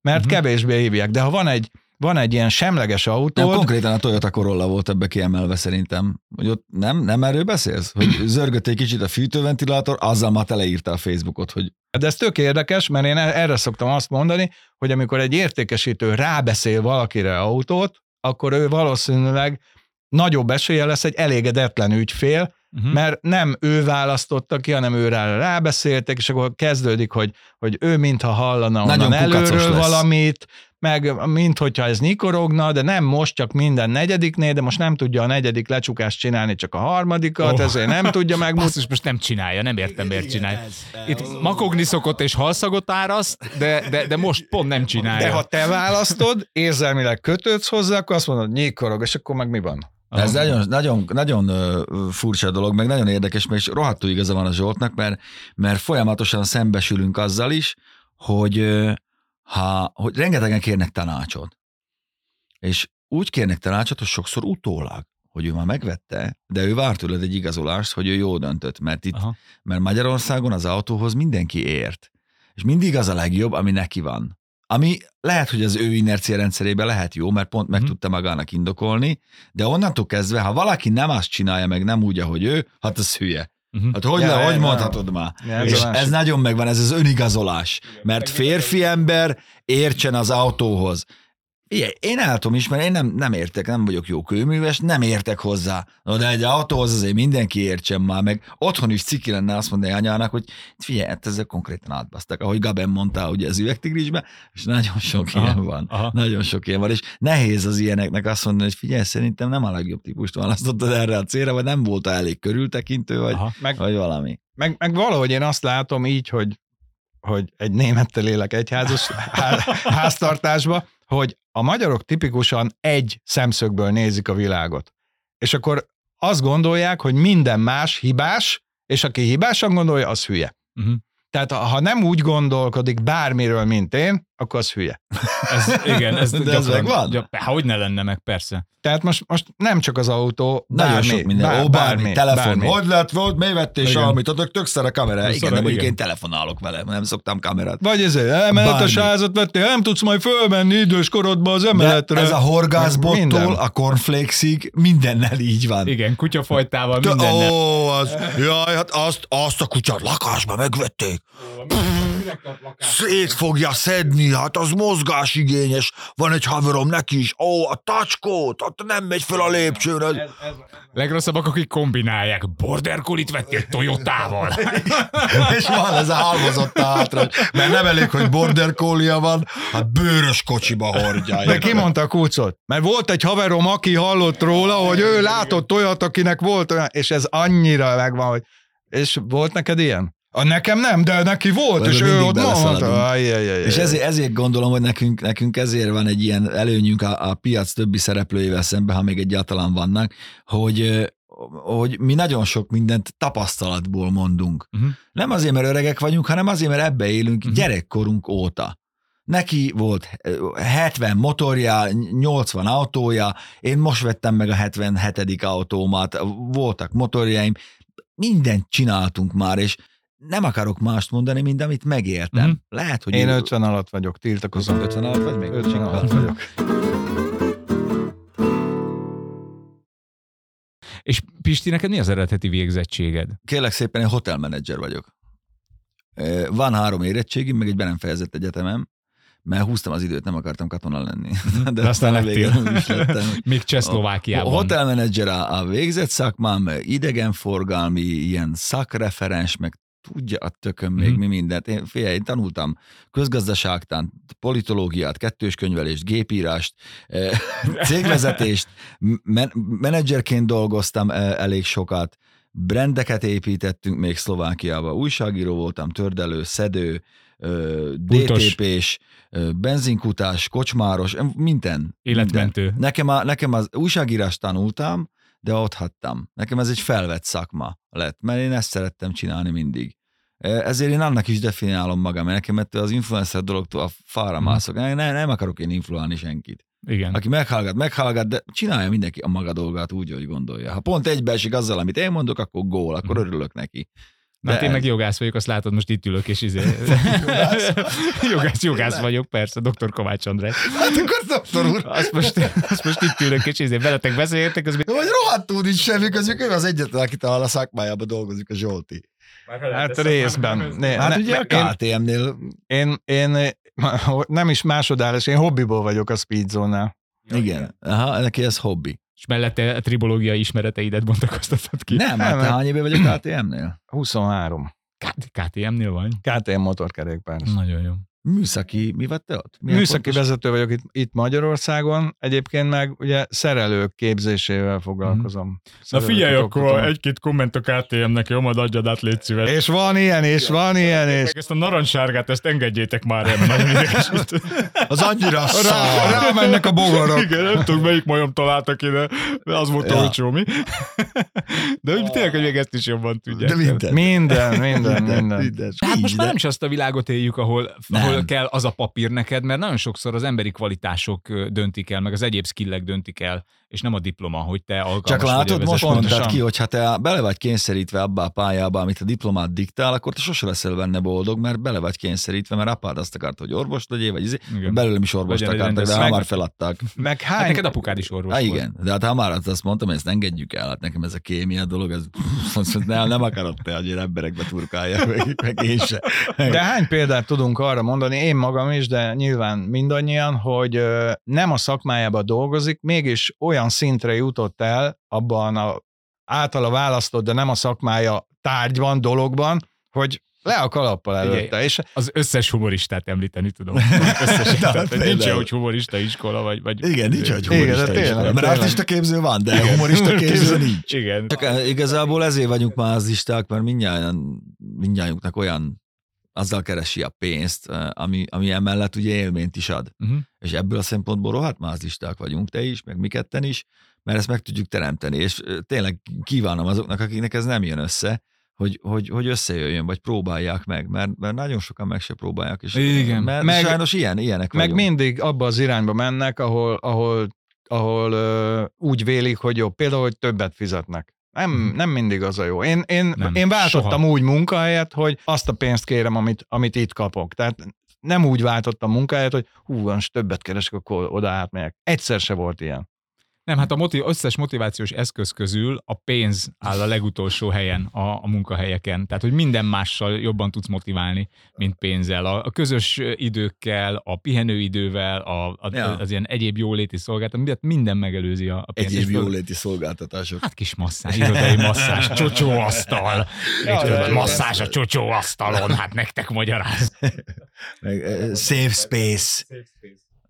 Speaker 3: mert uh-huh. kevésbé hívják. De ha van egy, van egy ilyen semleges
Speaker 5: Nem,
Speaker 3: autó,
Speaker 5: konkrétan a Toyota Corolla volt ebbe kiemelve szerintem. Hogy ott nem, nem erről beszélsz? Hogy zörgött egy kicsit a fűtőventilátor, azzal már teleírta a Facebookot, hogy
Speaker 3: De ez tök érdekes, mert én erre szoktam azt mondani, hogy amikor egy értékesítő rábeszél valakire autót, akkor ő valószínűleg nagyobb esélye lesz egy elégedetlen ügyfél,
Speaker 4: Mhm.
Speaker 3: mert nem ő választotta ki, hanem ő rá rábeszéltek, és akkor kezdődik, hogy, hogy ő mintha hallana onnan
Speaker 5: Nagyon kukacos
Speaker 3: előről
Speaker 5: lesz.
Speaker 3: valamit, meg mint hogyha ez nyikorogna, de nem most csak minden negyediknél, de most nem tudja a negyedik lecsukást csinálni, csak a harmadikat,
Speaker 4: Oh.
Speaker 3: ezért nem tudja megmutatni.
Speaker 4: Basszus, most nem csinálja, nem értem, miért csinálja. Itt makogni szokott és halszagot áraszt, de, de, de most pont nem csinálja.
Speaker 3: De ha te választod, érzelmileg kötődsz hozzá, akkor azt mondod, nyikorog, és akkor meg mi van?
Speaker 5: Ez nagyon, nagyon, nagyon furcsa dolog, meg nagyon érdekes, és rohadtul igaza van a Zsoltnak, mert, mert folyamatosan szembesülünk azzal is, hogy, ha, hogy rengetegen kérnek tanácsot. És úgy kérnek tanácsot, hogy sokszor utólag, hogy ő már megvette, de ő vár tőled egy igazolást, hogy ő jó döntött, mert itt,
Speaker 4: Aha.
Speaker 5: mert Magyarországon az autóhoz mindenki ért. És mindig az a legjobb, ami neki van. Ami lehet, hogy az ő inercia rendszerében lehet jó, mert pont meg
Speaker 4: Mhm.
Speaker 5: tudta magának indokolni, de onnantól kezdve, ha valaki nem azt csinálja meg, nem úgy, ahogy ő, hát az hülye.
Speaker 4: Mhm.
Speaker 5: Hát hogy,
Speaker 3: Ja,
Speaker 5: le, hogy mondhatod már?
Speaker 3: Ja, ez
Speaker 5: És ez nagyon megvan, ez az önigazolás. Mert férfi ember értsen az autóhoz. Figyelj, én el tudom ismerni, én nem, nem értek, nem vagyok jó kőműves, nem értek hozzá. No, de egy autóhoz azért mindenki értsen már, meg otthon is ciki lenne azt mondani anyának, hogy figyelj, hát ezzel konkrétan átbasztak, ahogy Gaben mondta, ugye az üvegtigrisbe, és nagyon sok
Speaker 4: Aha,
Speaker 5: ilyen van.
Speaker 4: aha.
Speaker 5: Nagyon sok ilyen van, és nehéz az ilyeneknek azt mondani, hogy figyelj, szerintem nem a legjobb típust választottad erre a célra, vagy nem volt elég körültekintő, vagy,
Speaker 4: Aha.
Speaker 3: Meg,
Speaker 5: vagy valami.
Speaker 3: meg, meg valahogy én azt látom így, hogy, hogy egy némettel élek egyházas há- háztartásba, hogy a magyarok tipikusan egy szemszögből nézik a világot. És akkor azt gondolják, hogy minden más hibás, és aki hibásan gondolja, az hülye.
Speaker 4: Uh-huh.
Speaker 3: Tehát ha- nem úgy gondolkodik bármiről, mint én, akkor az hülye.
Speaker 4: Ez, igen, ez,
Speaker 5: De ez megvan?
Speaker 4: Gyakran, hogy ne lenne meg, persze.
Speaker 3: Tehát most, most nem csak az autó,
Speaker 5: Nagyon
Speaker 3: bármi,
Speaker 5: sok minden.
Speaker 3: bár-
Speaker 5: Ó, bármi, telefon.
Speaker 3: bármi.
Speaker 5: Hogy lett, volt, mi vettél valamit? Adok tök szar a kamera. Igen,
Speaker 4: Szar,
Speaker 5: de mondjuk
Speaker 4: igen.
Speaker 5: én telefonálok vele, nem szoktam kamerát.
Speaker 3: Vagy ezért, emeletes
Speaker 5: Bármi.
Speaker 3: házat vettél, nem tudsz majd fölmenni idős korodba az
Speaker 5: De
Speaker 3: emeletre.
Speaker 5: ez a horgászbottól a cornflakesig mindennel így van.
Speaker 4: Igen, kutyafajtával mindennel.
Speaker 5: Ó, az, jaj, hát azt, azt a kutyát lakásba megvették. Szét fogja szedni, hát az mozgásigényes. Van egy haverom neki is. Ó, a tacskót, hát nem megy fel a lépcsőn. Az...
Speaker 4: Legrosszabbak, akik kombinálják. Border collie vettél Toyotával.
Speaker 5: És van ez a halmozott hátra, mert nem elég, hogy border collie van, hát bőrös kocsiba hordja.
Speaker 3: De ki mondta a kucot? Mert volt egy haverom, aki hallott róla, hogy ő látott olyat, akinek volt olyan, és ez annyira megvan, hogy és volt neked ilyen? A nekem nem, de neki volt, és ő ott mondta.
Speaker 5: És ezért, ezért gondolom, hogy nekünk, nekünk ezért van egy ilyen előnyünk a, a piac többi szereplőjével szemben, ha még egyáltalán vannak, hogy, hogy mi nagyon sok mindent tapasztalatból mondunk.
Speaker 4: Mhm.
Speaker 5: Nem azért, mert öregek vagyunk, hanem azért, mert ebbe élünk
Speaker 4: Mhm.
Speaker 5: gyerekkorunk óta. Neki volt ö, 70 motorja, 80 autója, én most vettem meg a 77. autómat, voltak motorjaim, mindent csináltunk már, és nem akarok mást mondani, mint amit megéltem.
Speaker 4: Mhm.
Speaker 5: Lehet, hogy
Speaker 3: Én
Speaker 5: ő-
Speaker 3: 50 alatt vagyok, tiltakozom.
Speaker 5: 50 alatt vagy még?
Speaker 3: 50 alatt vagyok.
Speaker 4: És Pisti, neked mi az eredeti végzettséged?
Speaker 5: Kérlek szépen, én hotelmenedzser vagyok. Van három érettségim, meg egy be nem fejezett egyetemem, mert húztam az időt, nem akartam katona lenni.
Speaker 4: De aztán
Speaker 5: a
Speaker 4: lettél.
Speaker 5: is lettem.
Speaker 4: Még Csehszlovákiában.
Speaker 5: Hotelmenedzser a, a végzett szakmám, idegenforgalmi, ilyen szakreferens, meg tudja a tököm még
Speaker 4: Mhm.
Speaker 5: mi mindent. Én, figyelj, én tanultam közgazdaságtant, politológiát, kettős könyvelést, gépírást, eh, cégvezetést, men- menedzserként dolgoztam eh, elég sokat, brendeket építettünk még Szlovákiába, újságíró voltam, tördelő, szedő. DTP-s, ö, benzinkutás, kocsmáros, minden. minden.
Speaker 4: Életmentő.
Speaker 5: Nekem, a, nekem az újságírást tanultam, de ott hattam. Nekem ez egy felvett szakma lett, mert én ezt szerettem csinálni mindig. E, Ezért én annak is definiálom magam, mert nekem ettől az influencer dologtól a fára
Speaker 4: Mhm.
Speaker 5: mászok. Nem, nem akarok én influálni senkit.
Speaker 4: Igen.
Speaker 5: Aki meghallgat, meghallgat, de csinálja mindenki a maga dolgát úgy, hogy gondolja. Ha pont egybeesik azzal, amit én mondok, akkor gól, akkor
Speaker 4: Mhm.
Speaker 5: örülök neki.
Speaker 4: Na, hát
Speaker 5: De
Speaker 4: én meg jogász vagyok, azt látod, most itt ülök, és izé... jogász, jogász vagyok, persze, dr. Kovács András.
Speaker 5: Hát akkor doktor úr,
Speaker 4: Azt most, azt most itt ülök, és izé, veletek beszéltek, az
Speaker 5: vagy rohadtul nincs semmi közük, ő az egyetlen, aki talán a szakmájában dolgozik, a Zsolti.
Speaker 3: Hát részben. Ne,
Speaker 5: Hát
Speaker 3: ne,
Speaker 5: ugye
Speaker 3: én,
Speaker 5: a KTM-nél
Speaker 3: én, én, nem is másodállás, én hobbiból vagyok a speedzone
Speaker 5: Igen, Aha, neki ez hobbi.
Speaker 4: És mellette a tribológiai ismereteidet bontakoztatod ki.
Speaker 5: Nem, hát te hány éve vagy a KTM-nél?
Speaker 3: 23.
Speaker 4: K- KTM-nél vagy?
Speaker 3: KTM motorkerékpár.
Speaker 4: Nagyon jó.
Speaker 5: Műszaki, mi vagy te ott? Milyen
Speaker 3: Műszaki
Speaker 5: pontos-
Speaker 3: vezető vagyok itt, itt Magyarországon, egyébként meg ugye szerelők képzésével foglalkozom.
Speaker 4: Na
Speaker 3: Szerelőket
Speaker 4: figyelj,
Speaker 3: oktatom.
Speaker 4: akkor egy-két komment a KTM-nek, jó, majd adjad át, légy szíves.
Speaker 3: És van ilyen, és van ilyen, és
Speaker 4: Ezt a narancssárgát, ezt engedjétek már el, nagyon idegesít.
Speaker 5: Az annyira
Speaker 3: rá,
Speaker 5: szar.
Speaker 3: rámennek a bogarak.
Speaker 4: Igen, nem tudom, melyik majom találtak ide, de az volt
Speaker 5: Ja.
Speaker 4: ja. olcsó, mi? De úgy tényleg, hogy még ezt is jobban tudják.
Speaker 5: De minden.
Speaker 3: Minden, minden, minden.
Speaker 5: minden.
Speaker 4: Tehát most már nem is azt a világot éljük, ahol,
Speaker 5: Nem.
Speaker 4: Ahol kell az a papír neked, mert nagyon sokszor az emberi kvalitások döntik el, meg az egyéb skillek döntik el, és nem a diploma, hogy te alkalmas
Speaker 5: Csak
Speaker 4: vagy a
Speaker 5: látod, most
Speaker 4: vezető.
Speaker 5: mondtad
Speaker 3: Pontosan.
Speaker 5: ki, hogy ha te bele vagy kényszerítve abba a pályába, amit a diplomát diktál, akkor te sose leszel benne boldog, mert bele vagy kényszerítve, mert apád azt akart, hogy orvos legyél, vagy izé, belőlem is orvost
Speaker 4: Legyen egy
Speaker 5: akartak, de
Speaker 4: rendes-
Speaker 5: hamar
Speaker 4: meg-
Speaker 5: feladták.
Speaker 3: Meg
Speaker 4: Hát
Speaker 3: hány,
Speaker 4: neked apukád is orvos
Speaker 5: Há,
Speaker 4: volt.
Speaker 5: igen, de hát hamar azt mondtam, hogy ezt engedjük el, hát nekem ez a kémia dolog, ez nem, nem akarod te, hogy én emberekbe turkáljak, meg, meg én se.
Speaker 3: De hány példát tudunk arra mondani, én magam is, de nyilván mindannyian, hogy nem a szakmájában dolgozik, mégis olyan szintre jutott el abban a általa választott, de nem a szakmája tárgyban, dologban, hogy le a kalappal előtte. És
Speaker 4: Az összes humoristát említeni tudom. Összes,
Speaker 5: Na,
Speaker 4: tehát, nincs olyan, hogy humorista iskola, vagy... vagy
Speaker 5: Igen, nincs, hogy
Speaker 3: Igen,
Speaker 5: humorista
Speaker 3: de
Speaker 5: is.
Speaker 3: tényleg,
Speaker 5: Mert
Speaker 3: tényleg.
Speaker 5: artista képző van, de humorista képző nincs.
Speaker 4: Igen.
Speaker 5: Csak eh, igazából ezért vagyunk mázlisták, mert mindjárt, mindjájunknak olyan azzal keresi a pénzt, ami, ami emellett ugye élményt is ad.
Speaker 4: Uh-huh.
Speaker 5: És ebből a szempontból rohadt mázlisták vagyunk, te is, meg mi ketten is, mert ezt meg tudjuk teremteni, és tényleg kívánom azoknak, akiknek ez nem jön össze, hogy, hogy, hogy összejöjjön, vagy próbálják meg, mert, mert nagyon sokan meg se próbálják, és
Speaker 4: Igen.
Speaker 5: mert
Speaker 3: Meg-
Speaker 5: meg, sajnos ilyen, ilyenek
Speaker 3: meg
Speaker 5: vagyunk.
Speaker 3: mindig abba az irányba mennek, ahol, ahol, ahol ö, úgy vélik, hogy jó, például, hogy többet fizetnek. Nem,
Speaker 4: Mhm.
Speaker 3: nem mindig az a jó. Én, én,
Speaker 4: Nem,
Speaker 3: én váltottam
Speaker 4: soha.
Speaker 3: úgy munkahelyet, hogy azt a pénzt kérem, amit, amit itt kapok. Tehát nem úgy váltottam munkahelyet, hogy hú, most többet keresek, akkor oda átmegyek. Egyszer se volt ilyen.
Speaker 4: Nem, hát a motiv- összes motivációs eszköz közül a pénz áll a legutolsó helyen a, a munkahelyeken. Tehát, hogy minden mással jobban tudsz motiválni, mint pénzzel. A, a közös időkkel, a pihenőidővel, a, a,
Speaker 5: Ja.
Speaker 4: az ilyen egyéb jóléti szolgáltatás, minden megelőzi a, a pénzt.
Speaker 5: Egyéb jóléti szolgáltatások.
Speaker 4: Hát kis masszás, irodai masszás, csocsóasztal.
Speaker 3: Ja,
Speaker 4: masszás a csocsóasztalon, hát nektek magyaráz.
Speaker 5: Meg, eh, safe space.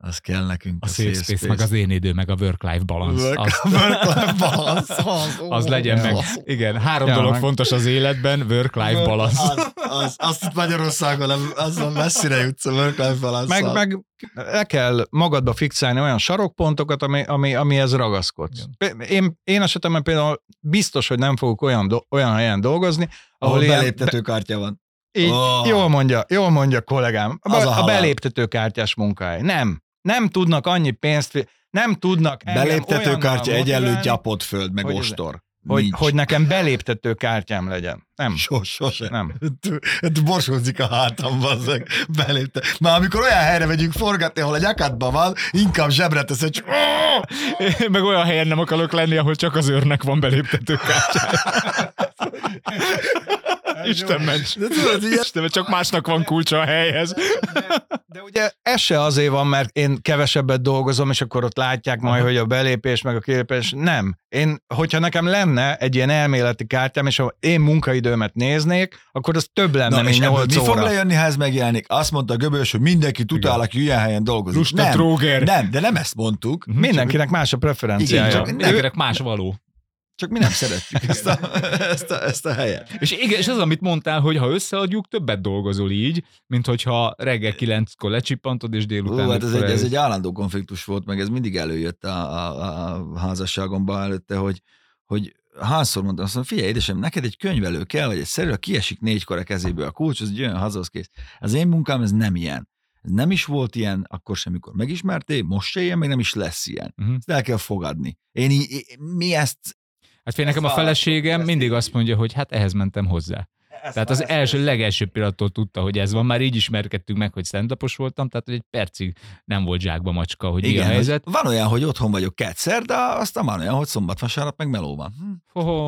Speaker 5: Az kell nekünk.
Speaker 4: A safe space, meg az én idő, meg a work-life balance.
Speaker 5: Work-
Speaker 4: Az,
Speaker 5: work-life balance. Az,
Speaker 4: az legyen meg. Igen, három
Speaker 3: Ja,
Speaker 4: dolog
Speaker 3: meg-
Speaker 4: fontos az életben, work-life balance.
Speaker 5: Az, az, azt itt Magyarországon nem, azon messzire jutsz a work-life balance
Speaker 3: Meg, meg le kell magadba fixálni olyan sarokpontokat, ami, ami, amihez ragaszkodsz. Én, én esetemben például biztos, hogy nem fogok olyan, do, olyan helyen dolgozni, ahol,
Speaker 5: ahol beléptetőkártya van.
Speaker 3: Így,
Speaker 5: Oh.
Speaker 3: Jól mondja, jól mondja kollégám. A,
Speaker 5: a
Speaker 3: a, a beléptetőkártyás munkáj. Nem. Nem tudnak annyi pénzt, nem tudnak
Speaker 5: Beléptetőkártya egyenlő gyapott föld, meg
Speaker 3: hogy
Speaker 5: ostor.
Speaker 3: hogy,
Speaker 5: Nincs.
Speaker 3: hogy nekem beléptetőkártyám legyen. Nem.
Speaker 5: Sos, sose.
Speaker 3: Nem.
Speaker 5: Borsózik a hátam, bazzeg. Belépte. Már amikor olyan helyre megyünk forgatni, ahol a nyakadban van, inkább zsebre teszed, csak
Speaker 4: Én meg olyan helyen nem akarok lenni, ahol csak az őrnek van beléptető Isten ments.
Speaker 5: De tudod, ilyen,
Speaker 4: Istenem, csak másnak van kulcsa a helyhez.
Speaker 3: De ugye ez se azért van, mert én kevesebbet dolgozom, és akkor ott látják majd, hogy a belépés meg a kilépés. Nem. Én, hogyha nekem lenne egy ilyen elméleti kártyám, és ha én munkaidőmet néznék, akkor az több lenne,
Speaker 5: Na,
Speaker 3: mint
Speaker 5: és ebből
Speaker 3: 8
Speaker 5: mi fog
Speaker 3: óra.
Speaker 5: lejönni, ha ez megjelenik? Azt mondta a Göbös, hogy mindenki utál, aki ilyen helyen dolgozik.
Speaker 4: Lusta
Speaker 5: nem,
Speaker 4: tróger.
Speaker 5: nem, de nem ezt mondtuk.
Speaker 3: Mindenkinek más a preferenciája.
Speaker 5: Igen, csak
Speaker 4: Mindenkinek más való.
Speaker 5: Csak mi nem szeretjük ezt a, ezt a, ezt a helyet.
Speaker 4: És igen, és az, amit mondtál, hogy ha összeadjuk, többet dolgozol így, mint hogyha reggel kilenckor lecsippantod, és délután
Speaker 5: Ó, hát ez egy, ez egy állandó konfliktus volt, meg ez mindig előjött a, a, a házasságomban előtte, hogy, hogy hányszor mondtam, azt mondom, figyelj, édesem, neked egy könyvelő kell, vagy egy szerű, ha kiesik négykor a kezéből a kulcs, az egy olyan hazahoz kész. Az én munkám, ez nem ilyen. Ez nem is volt ilyen, akkor sem, amikor megismertél, most se ilyen, meg nem is lesz ilyen.
Speaker 4: Mhm.
Speaker 5: Ezt el kell fogadni. Én, í- mi ezt
Speaker 4: Hát fél nekem a
Speaker 5: Ezt
Speaker 4: feleségem
Speaker 5: ezt
Speaker 4: mindig azt mondja, hogy hát ehhez mentem hozzá. Tehát az első, legelső pillanattól tudta, hogy ez van. Már így ismerkedtünk meg, hogy stand voltam, tehát hogy egy percig nem volt zsákba macska, hogy mi a helyzet.
Speaker 5: Van olyan, hogy otthon vagyok kétszer, de aztán van olyan, hogy szombat, vasárnap meg meló van.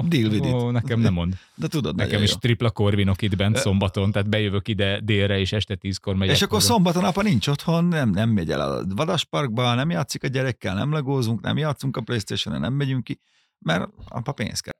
Speaker 5: Deal with it.
Speaker 4: nekem nem mond.
Speaker 5: De tudod,
Speaker 4: Nekem is
Speaker 5: jó.
Speaker 4: tripla korvinok itt bent szombaton, tehát bejövök ide délre, és este tízkor megyek.
Speaker 5: És akkor
Speaker 4: haza.
Speaker 5: szombaton apa nincs otthon, nem, nem megy el a vadasparkba, nem játszik a gyerekkel, nem legózunk, nem játszunk a playstation nem megyünk ki, mert apa pénz kell.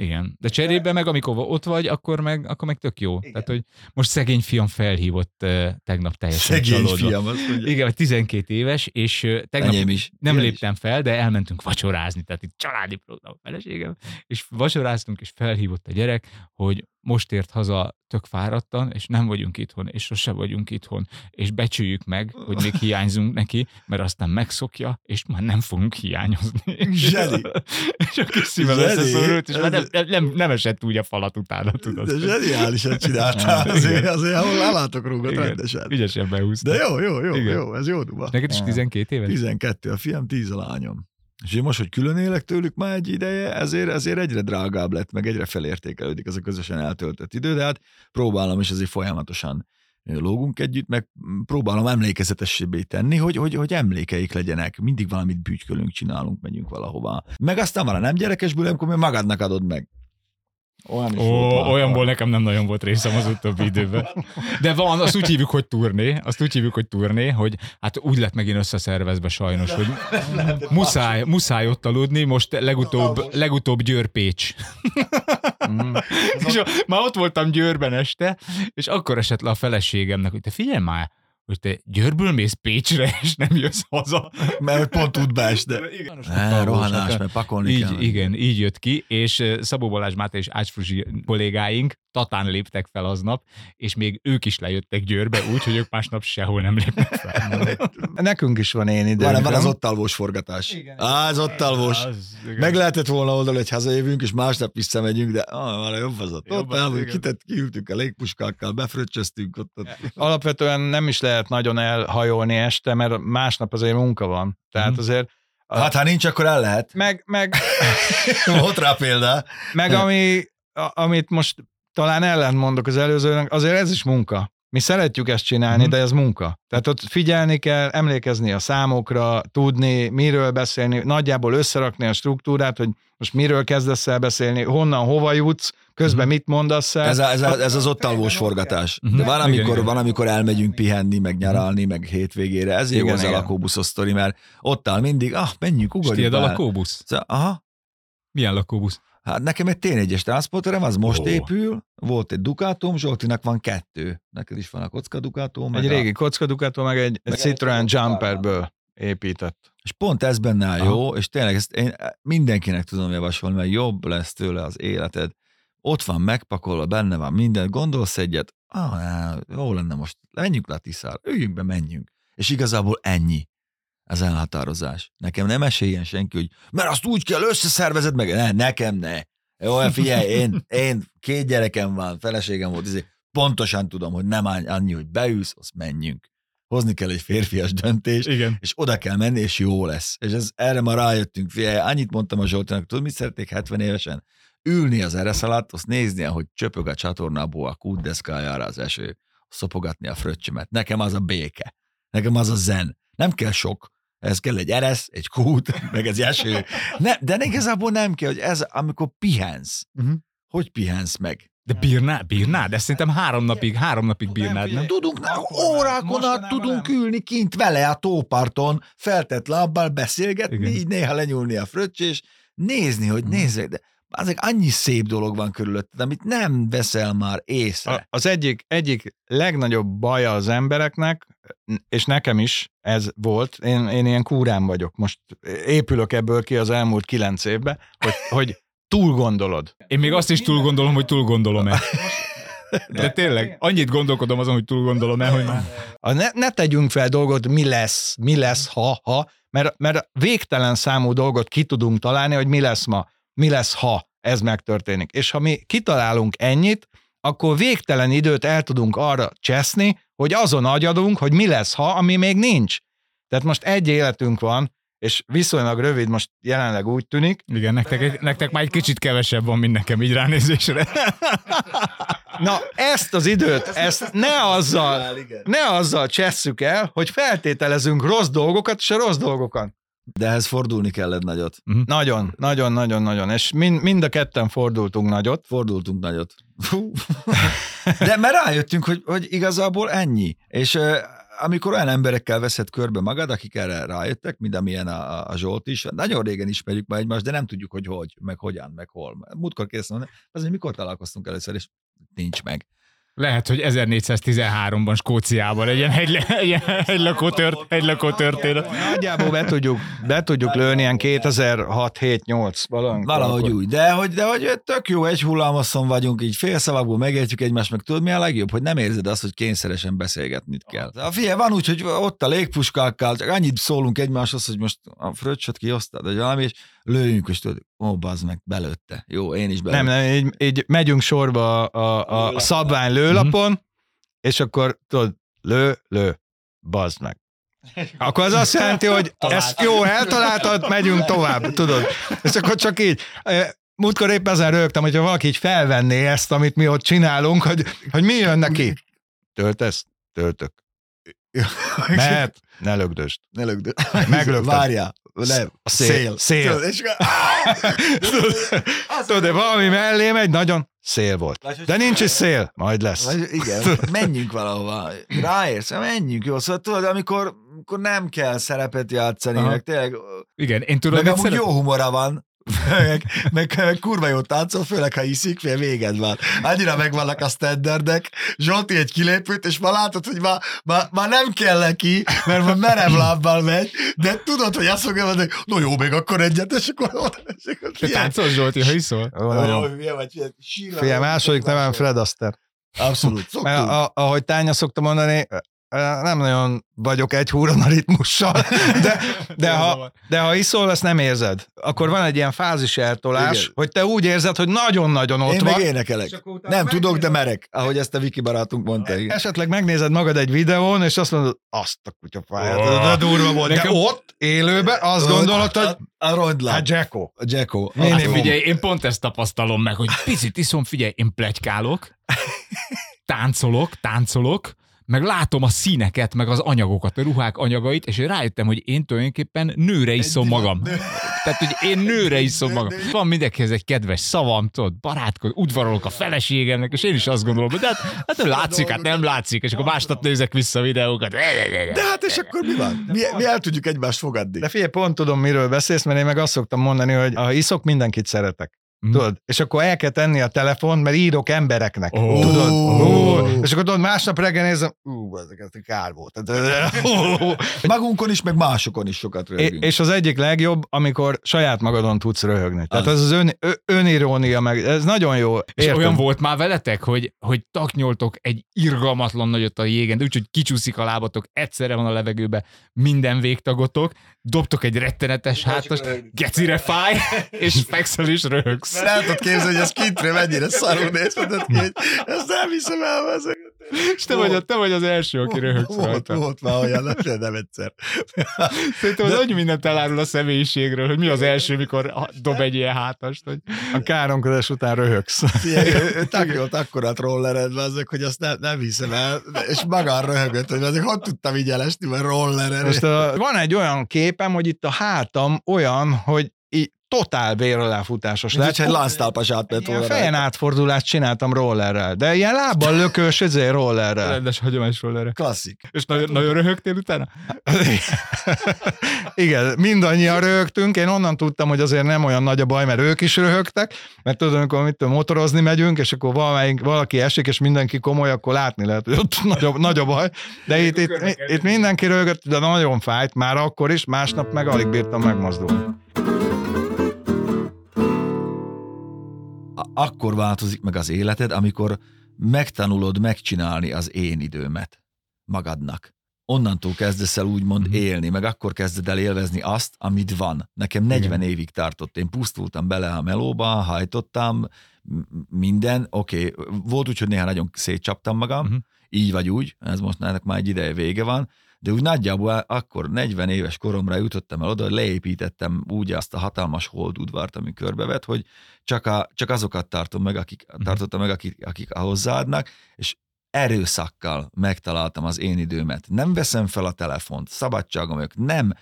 Speaker 4: Igen. De cserébe meg, amikor ott vagy, akkor meg, akkor meg tök jó. Igen. Tehát, hogy most szegény fiam felhívott uh, tegnap teljesen
Speaker 5: Szegény
Speaker 4: csalódva.
Speaker 5: fiam, azt mondja.
Speaker 4: Igen, vagy 12 éves, és uh, tegnap
Speaker 5: Enyém is.
Speaker 4: nem
Speaker 5: Ilyen
Speaker 4: léptem fel, de elmentünk vacsorázni, tehát itt családi program feleségem, és vacsoráztunk, és felhívott a gyerek, hogy most ért haza tök fáradtan, és nem vagyunk itthon, és sose vagyunk itthon, és becsüljük meg, hogy még hiányzunk neki, mert aztán megszokja, és már nem fogunk hiányozni.
Speaker 5: Zseni.
Speaker 4: és a kis szívem összeszorult, és már nem, nem, nem, esett úgy a falat utána, tudod.
Speaker 5: De zseniálisan csináltál, azért, azért ahol alátok rúgott
Speaker 4: Igen.
Speaker 5: rendesen.
Speaker 4: Ügyesen behúzta.
Speaker 5: De jó, jó, jó,
Speaker 4: Igen.
Speaker 5: jó, ez jó duba.
Speaker 4: Neked is 12 éves?
Speaker 5: 12, a fiam 10 a lányom. És én most, hogy külön élek tőlük már egy ideje, ezért, ezért egyre drágább lett, meg egyre felértékelődik ez a közösen eltöltött idő, de hát próbálom, és azért folyamatosan lógunk együtt, meg próbálom emlékezetessébbé tenni, hogy, hogy, hogy emlékeik legyenek. Mindig valamit bütykölünk, csinálunk, megyünk valahova. Meg aztán van a nem gyerekes buli, amikor még magadnak adod meg.
Speaker 3: Olyan is
Speaker 4: Ó,
Speaker 3: volt
Speaker 4: olyanból nekem nem nagyon volt részem az utóbbi időben. De van, azt úgy hívjuk, hogy turné, azt úgy hívjuk, hogy turné, hogy hát úgy lett megint összeszervezve sajnos, hogy muszáj, muszáj ott aludni, most legutóbb, legutóbb Győr-Pécs.
Speaker 3: Mm.
Speaker 4: És a, már ott voltam Győrben este, és akkor esett le a feleségemnek, hogy te figyelj már, hogy te Győrből mész Pécsre, és nem jössz haza.
Speaker 5: Mert pont tud beesni.
Speaker 4: Igen,
Speaker 5: Ne, rohanás, mert pakolni
Speaker 4: így,
Speaker 5: kell.
Speaker 4: igen, így jött ki, és Szabó Balázs Máté és Ács Fruzsi kollégáink tatán léptek fel aznap, és még ők is lejöttek Győrbe, úgy, hogy ők másnap sehol nem lépnek fel.
Speaker 3: Nekünk is van én időnk.
Speaker 5: Van, van az ott alvós forgatás.
Speaker 3: Igen.
Speaker 5: Á, az ott alvós.
Speaker 4: Az, igen.
Speaker 5: Meg lehetett volna oldal, hogy hazajövünk, és másnap visszamegyünk, de ah, van jobb az ott.
Speaker 4: Jobb
Speaker 5: Ott
Speaker 4: az,
Speaker 5: kitett, kiültünk a légpuskákkal, befröccsöztünk ott. ott.
Speaker 3: Alapvetően nem is lehet nagyon elhajolni este, mert másnap azért munka van. Tehát
Speaker 4: Mhm.
Speaker 3: azért
Speaker 5: Hát ha nincs, akkor el lehet.
Speaker 3: meg, meg,
Speaker 5: Volt rá példa.
Speaker 3: meg ami, a, amit most talán ellent mondok az előzőnek, azért ez is munka. Mi szeretjük ezt csinálni,
Speaker 4: Mhm.
Speaker 3: de ez munka. Tehát ott figyelni kell, emlékezni a számokra, tudni, miről beszélni, nagyjából összerakni a struktúrát, hogy most miről kezdesz el beszélni, honnan, hova jutsz, közben mit mondasz el.
Speaker 5: Ez, a, ez, a, ez az ott alvós forgatás.
Speaker 4: Mhm.
Speaker 5: De van, amikor, van, amikor elmegyünk pihenni, meg nyaralni, meg hétvégére. Ez jó az a lakóbuszos sztori, mert ott áll mindig, ah, menjünk,
Speaker 4: És
Speaker 5: ugorjunk
Speaker 4: tiéd a lakóbusz?
Speaker 5: Szóval, Aha,
Speaker 4: Milyen lakóbusz?
Speaker 5: Hát nekem egy T4-es transporterem, az most
Speaker 4: Ó.
Speaker 5: épül, volt egy Ducatom, Zsoltinak van kettő. Neked is van a kocka Ducatom. meg
Speaker 3: Egy
Speaker 5: a-
Speaker 3: régi kockadukától, meg egy, egy
Speaker 5: Meg
Speaker 3: Citroen
Speaker 5: egy-
Speaker 3: Jumperből épített.
Speaker 5: És pont ez benne áll jó, és tényleg ezt én mindenkinek tudom javasolni, mert jobb lesz tőle az életed. Ott van megpakolva, benne van minden, gondolsz egyet, ah, jó lenne most, menjünk le Tiszára, üljünk be, menjünk. És igazából ennyi az elhatározás. Nekem nem esélyen senki, hogy mert azt úgy kell összeszervezed meg. Ne, nekem ne. Jó, figyelj, én, én két gyerekem van, feleségem volt, ezért pontosan tudom, hogy nem annyi, hogy beülsz, azt menjünk. Hozni kell egy férfias döntést,
Speaker 4: Igen.
Speaker 5: és oda kell menni, és jó lesz. És ez, erre ma rájöttünk. Figyelj, annyit mondtam a Zsoltának, tudod, mit szeretnék 70 évesen? Ülni az eresz alatt, azt nézni, ahogy csöpög a csatornából a kútdeszkájára az eső, szopogatni a fröccsömet. Nekem az a béke. Nekem az a zen. Nem kell sok. Ez kell egy eresz, egy kút, meg egy eső. Ne, de igazából nem kell, hogy ez, amikor pihensz.
Speaker 4: Mhm.
Speaker 5: Hogy pihensz meg?
Speaker 4: De bírná, bírnád? De szerintem három napig, három napig bírnád, nem?
Speaker 5: Tudunk,
Speaker 3: nem.
Speaker 5: órákon át tudunk
Speaker 3: nem.
Speaker 5: ülni kint vele a tóparton, feltett lábbal beszélgetni,
Speaker 4: Igen.
Speaker 5: így néha lenyúlni a fröccs, és nézni, hogy
Speaker 3: Mhm.
Speaker 5: nézzek, de azok annyi szép dolog van körülötted, amit nem veszel már észre.
Speaker 3: A- Az egyik, egyik legnagyobb baja az embereknek, és nekem is ez volt, én, én ilyen kúrán vagyok, most épülök ebből ki az elmúlt kilenc évben, hogy, hogy túl gondolod.
Speaker 4: Én még azt is túl gondolom, hogy túl gondolom-e. De tényleg, annyit gondolkodom azon, hogy túl gondolom-e, hogy már...
Speaker 3: A ne, ne tegyünk fel dolgot, mi lesz, mi lesz, ha, ha, mert, mert végtelen számú dolgot ki tudunk találni, hogy mi lesz ma, mi lesz, ha ez megtörténik. És ha mi kitalálunk ennyit, akkor végtelen időt el tudunk arra cseszni, hogy azon agyadunk, hogy mi lesz, ha, ami még nincs. Tehát most egy életünk van, és viszonylag rövid, most jelenleg úgy tűnik.
Speaker 4: Igen, nektek, egy- nektek már egy kicsit kevesebb van, mint nekem így ránézésre.
Speaker 3: Na, ezt az időt, ezt ne azzal, ne azzal csesszük el, hogy feltételezünk rossz dolgokat, és a rossz dolgokat.
Speaker 5: De ehhez fordulni kellett nagyot.
Speaker 3: Nagyon, nagyon, nagyon, nagyon. És mind, mind a ketten fordultunk nagyot.
Speaker 5: Fordultunk nagyot. De mert rájöttünk, hogy, hogy igazából ennyi. És uh, amikor olyan emberekkel veszed körbe magad, akik erre rájöttek, mint amilyen a, a Zsolt is, nagyon régen ismerjük már egymást, de nem tudjuk, hogy hogy, meg hogyan, meg hol. Múltkor kérdeztem, azért mikor találkoztunk először, és nincs meg.
Speaker 4: Lehet, hogy 1413-ban Skóciában egy ilyen egy, egy, egy, lakó tört, egy lakó történet.
Speaker 3: Nagyjából be tudjuk, be tudjuk lőni ilyen 2006-7-8 valamikor.
Speaker 5: Valahogy
Speaker 3: akkor.
Speaker 5: úgy, de hogy, de hogy tök jó, egy hullámoszon vagyunk, így félszavakból megértjük egymást, meg tudod mi a legjobb, hogy nem érzed azt, hogy kényszeresen beszélgetni kell. A figyelj, van úgy, hogy ott a légpuskákkal, csak annyit szólunk egymáshoz, hogy most a fröccsöt kiosztad, vagy valami, és lőjünk, és tudod, ó, bazd meg, belőtte. Jó, én is belőttem.
Speaker 3: Nem, nem, így, így megyünk sorba a, a, a szabvány lőlapon, és akkor tudod, lő, lő, bazd meg. Akkor az azt jelenti, hogy ezt jó, eltaláltad, megyünk tovább, tudod. És akkor csak így. Múltkor épp ezen rögtem, hogyha valaki így felvenné ezt, amit mi ott csinálunk, hogy, hogy mi jön neki. Töltesz? Töltök. Mert ne lögdöst.
Speaker 5: Ne lögd.
Speaker 3: Meglöktem.
Speaker 5: Várjál. Nem.
Speaker 3: A szél. Szél.
Speaker 5: Tudod, és
Speaker 3: Tudod, de valami mellé megy, nagyon szél volt. De nincs is szél, majd lesz.
Speaker 5: Vagy igen, menjünk valahova. Ráérsz, menjünk. Jó, szóval tudod, amikor, amikor nem kell szerepet játszani,
Speaker 4: Aha.
Speaker 5: meg tényleg,
Speaker 4: Igen, én tudom,
Speaker 5: meg amúgy
Speaker 4: szeret...
Speaker 5: jó humora van, meg, meg, kurva jó táncol, főleg ha iszik, fél véged van. Annyira megvannak a standardek. Zsolti egy kilépőt, és már látod, hogy már, már, már nem kell neki, mert már merev lábbal megy, de tudod, hogy azt fogja mondani, no jó, még akkor egyet, és akkor oda, és akkor
Speaker 4: Te táncol, Zsolti, ha iszol?
Speaker 5: Vagy,
Speaker 3: második nevem Fred Astaire.
Speaker 5: Abszolút,
Speaker 3: Mert
Speaker 5: szoktunk.
Speaker 3: a, ahogy Tánya szokta mondani, nem nagyon vagyok egy húron a ritmussal, de, de, ha, de ha iszol, ezt nem érzed. Akkor van egy ilyen fázis eltolás,
Speaker 5: Igen.
Speaker 3: hogy te úgy érzed, hogy nagyon-nagyon ott
Speaker 5: Én
Speaker 3: van.
Speaker 5: meg énekelek. Nem tudok, de merek, ahogy ezt a Viki barátunk mondta. igen.
Speaker 3: Esetleg megnézed magad egy videón, és azt mondod, azt a kutyafáját,
Speaker 4: Oh.
Speaker 3: de durva volt. De
Speaker 4: Nekem-
Speaker 3: ott, élőben azt gondolod, hogy
Speaker 5: A, a ronddlán.
Speaker 3: hát Jacko.
Speaker 5: A Jacko.
Speaker 3: Minimum.
Speaker 4: Hát figyelj, én pont ezt tapasztalom meg, hogy picit iszom, figyelj, én plegykálok, táncolok, táncolok, meg látom a színeket, meg az anyagokat, a ruhák anyagait, és én rájöttem, hogy én tulajdonképpen nőre iszom magam. Tehát, hogy én nőre iszom magam. Van mindenkihez egy kedves szavam, tudod, barátkod, udvarolok a feleségemnek, és én is azt gondolom, hogy de hát, hát látszik, hát nem látszik, és akkor másnap nézek vissza a videókat.
Speaker 5: De hát és akkor mi van? Mi, mi el tudjuk egymást fogadni.
Speaker 3: De figyelj, pont tudom, miről beszélsz, mert én meg azt szoktam mondani, hogy ha iszok, mindenkit szeretek.
Speaker 4: Mhm.
Speaker 3: Tudod? És akkor el kell tenni a telefon, mert írok embereknek.
Speaker 4: Ó.
Speaker 3: Tudod?
Speaker 5: Ó.
Speaker 3: És akkor tudod, másnap reggel nézem, ú, ez kár volt.
Speaker 5: Magunkon is, meg másokon is sokat rögünk.
Speaker 3: És az egyik legjobb, amikor saját magadon tudsz röhögni. Tehát
Speaker 5: Az.
Speaker 3: ez az ön, ö, önirónia, meg ez nagyon jó.
Speaker 4: És
Speaker 3: Értem.
Speaker 4: olyan volt már veletek, hogy, hogy taknyoltok egy irgalmatlan nagyot a jégen, de úgyhogy kicsúszik a lábatok, egyszerre van a levegőbe, minden végtagotok, dobtok egy rettenetes hátas, gecire fáj, és fekszel és röhögsz.
Speaker 5: Mert el tudod képzelni, hogy ez kintről mennyire szarul néz, mondod ki, hogy ezt nem hiszem el, ezek.
Speaker 4: És te vagy, te vagy az első, aki röhögsz
Speaker 5: Volt,
Speaker 4: rajta.
Speaker 5: volt már olyan, nem, nem egyszer.
Speaker 4: Szerintem az annyi mindent elárul a személyiségről, hogy mi az első, mikor dob egy ilyen hátast. Hogy...
Speaker 3: A káromkodás után röhögsz.
Speaker 5: Takjolt akkorát rollered, azok, hogy azt nem, nem hiszem el, és maga röhögött, hogy azért hogy tudtam így elesni, mert rollered.
Speaker 3: Most a, van egy olyan képem, hogy itt a hátam olyan, hogy totál véraláfutásos
Speaker 5: Mint
Speaker 3: lett.
Speaker 5: hogyha egy lánctalpas átment volna.
Speaker 3: fejen átfordulást csináltam rollerrel, de ilyen lábbal lökős ezért rollerrel.
Speaker 4: Rendes hagyományos rollerre.
Speaker 5: Klasszik.
Speaker 4: És nagyon, nagyon röhögtél utána?
Speaker 3: Igen, mindannyian röhögtünk, én onnan tudtam, hogy azért nem olyan nagy a baj, mert ők is röhögtek, mert tudom, amikor mit tudom, motorozni megyünk, és akkor valamelyik, valaki esik, és mindenki komoly, akkor látni lehet, hogy ott nagy a, nagy a baj. De itt, itt, itt mindenki röhögött, de nagyon fájt, már akkor is, másnap meg alig bírtam megmozdulni.
Speaker 5: Akkor változik meg az életed, amikor megtanulod megcsinálni az én időmet magadnak. Onnantól kezdesz el úgymond
Speaker 4: Mhm.
Speaker 5: élni, meg akkor kezded el élvezni azt, amit van. Nekem 40
Speaker 4: Igen.
Speaker 5: évig tartott. Én pusztultam bele a melóba, hajtottam, minden, oké, okay. volt úgy, hogy néha nagyon szétcsaptam magam,
Speaker 4: Mhm.
Speaker 5: így vagy úgy, ez most már egy ideje vége van, de úgy nagyjából akkor 40 éves koromra jutottam el oda, hogy leépítettem úgy azt a hatalmas holdudvart, ami körbevet, hogy csak, a, csak azokat tartom meg, akik,
Speaker 4: Mhm.
Speaker 5: tartottam meg, akik, akik hozzáadnak, és erőszakkal megtaláltam az én időmet. Nem veszem fel a telefont, szabadságom vagyok, nem,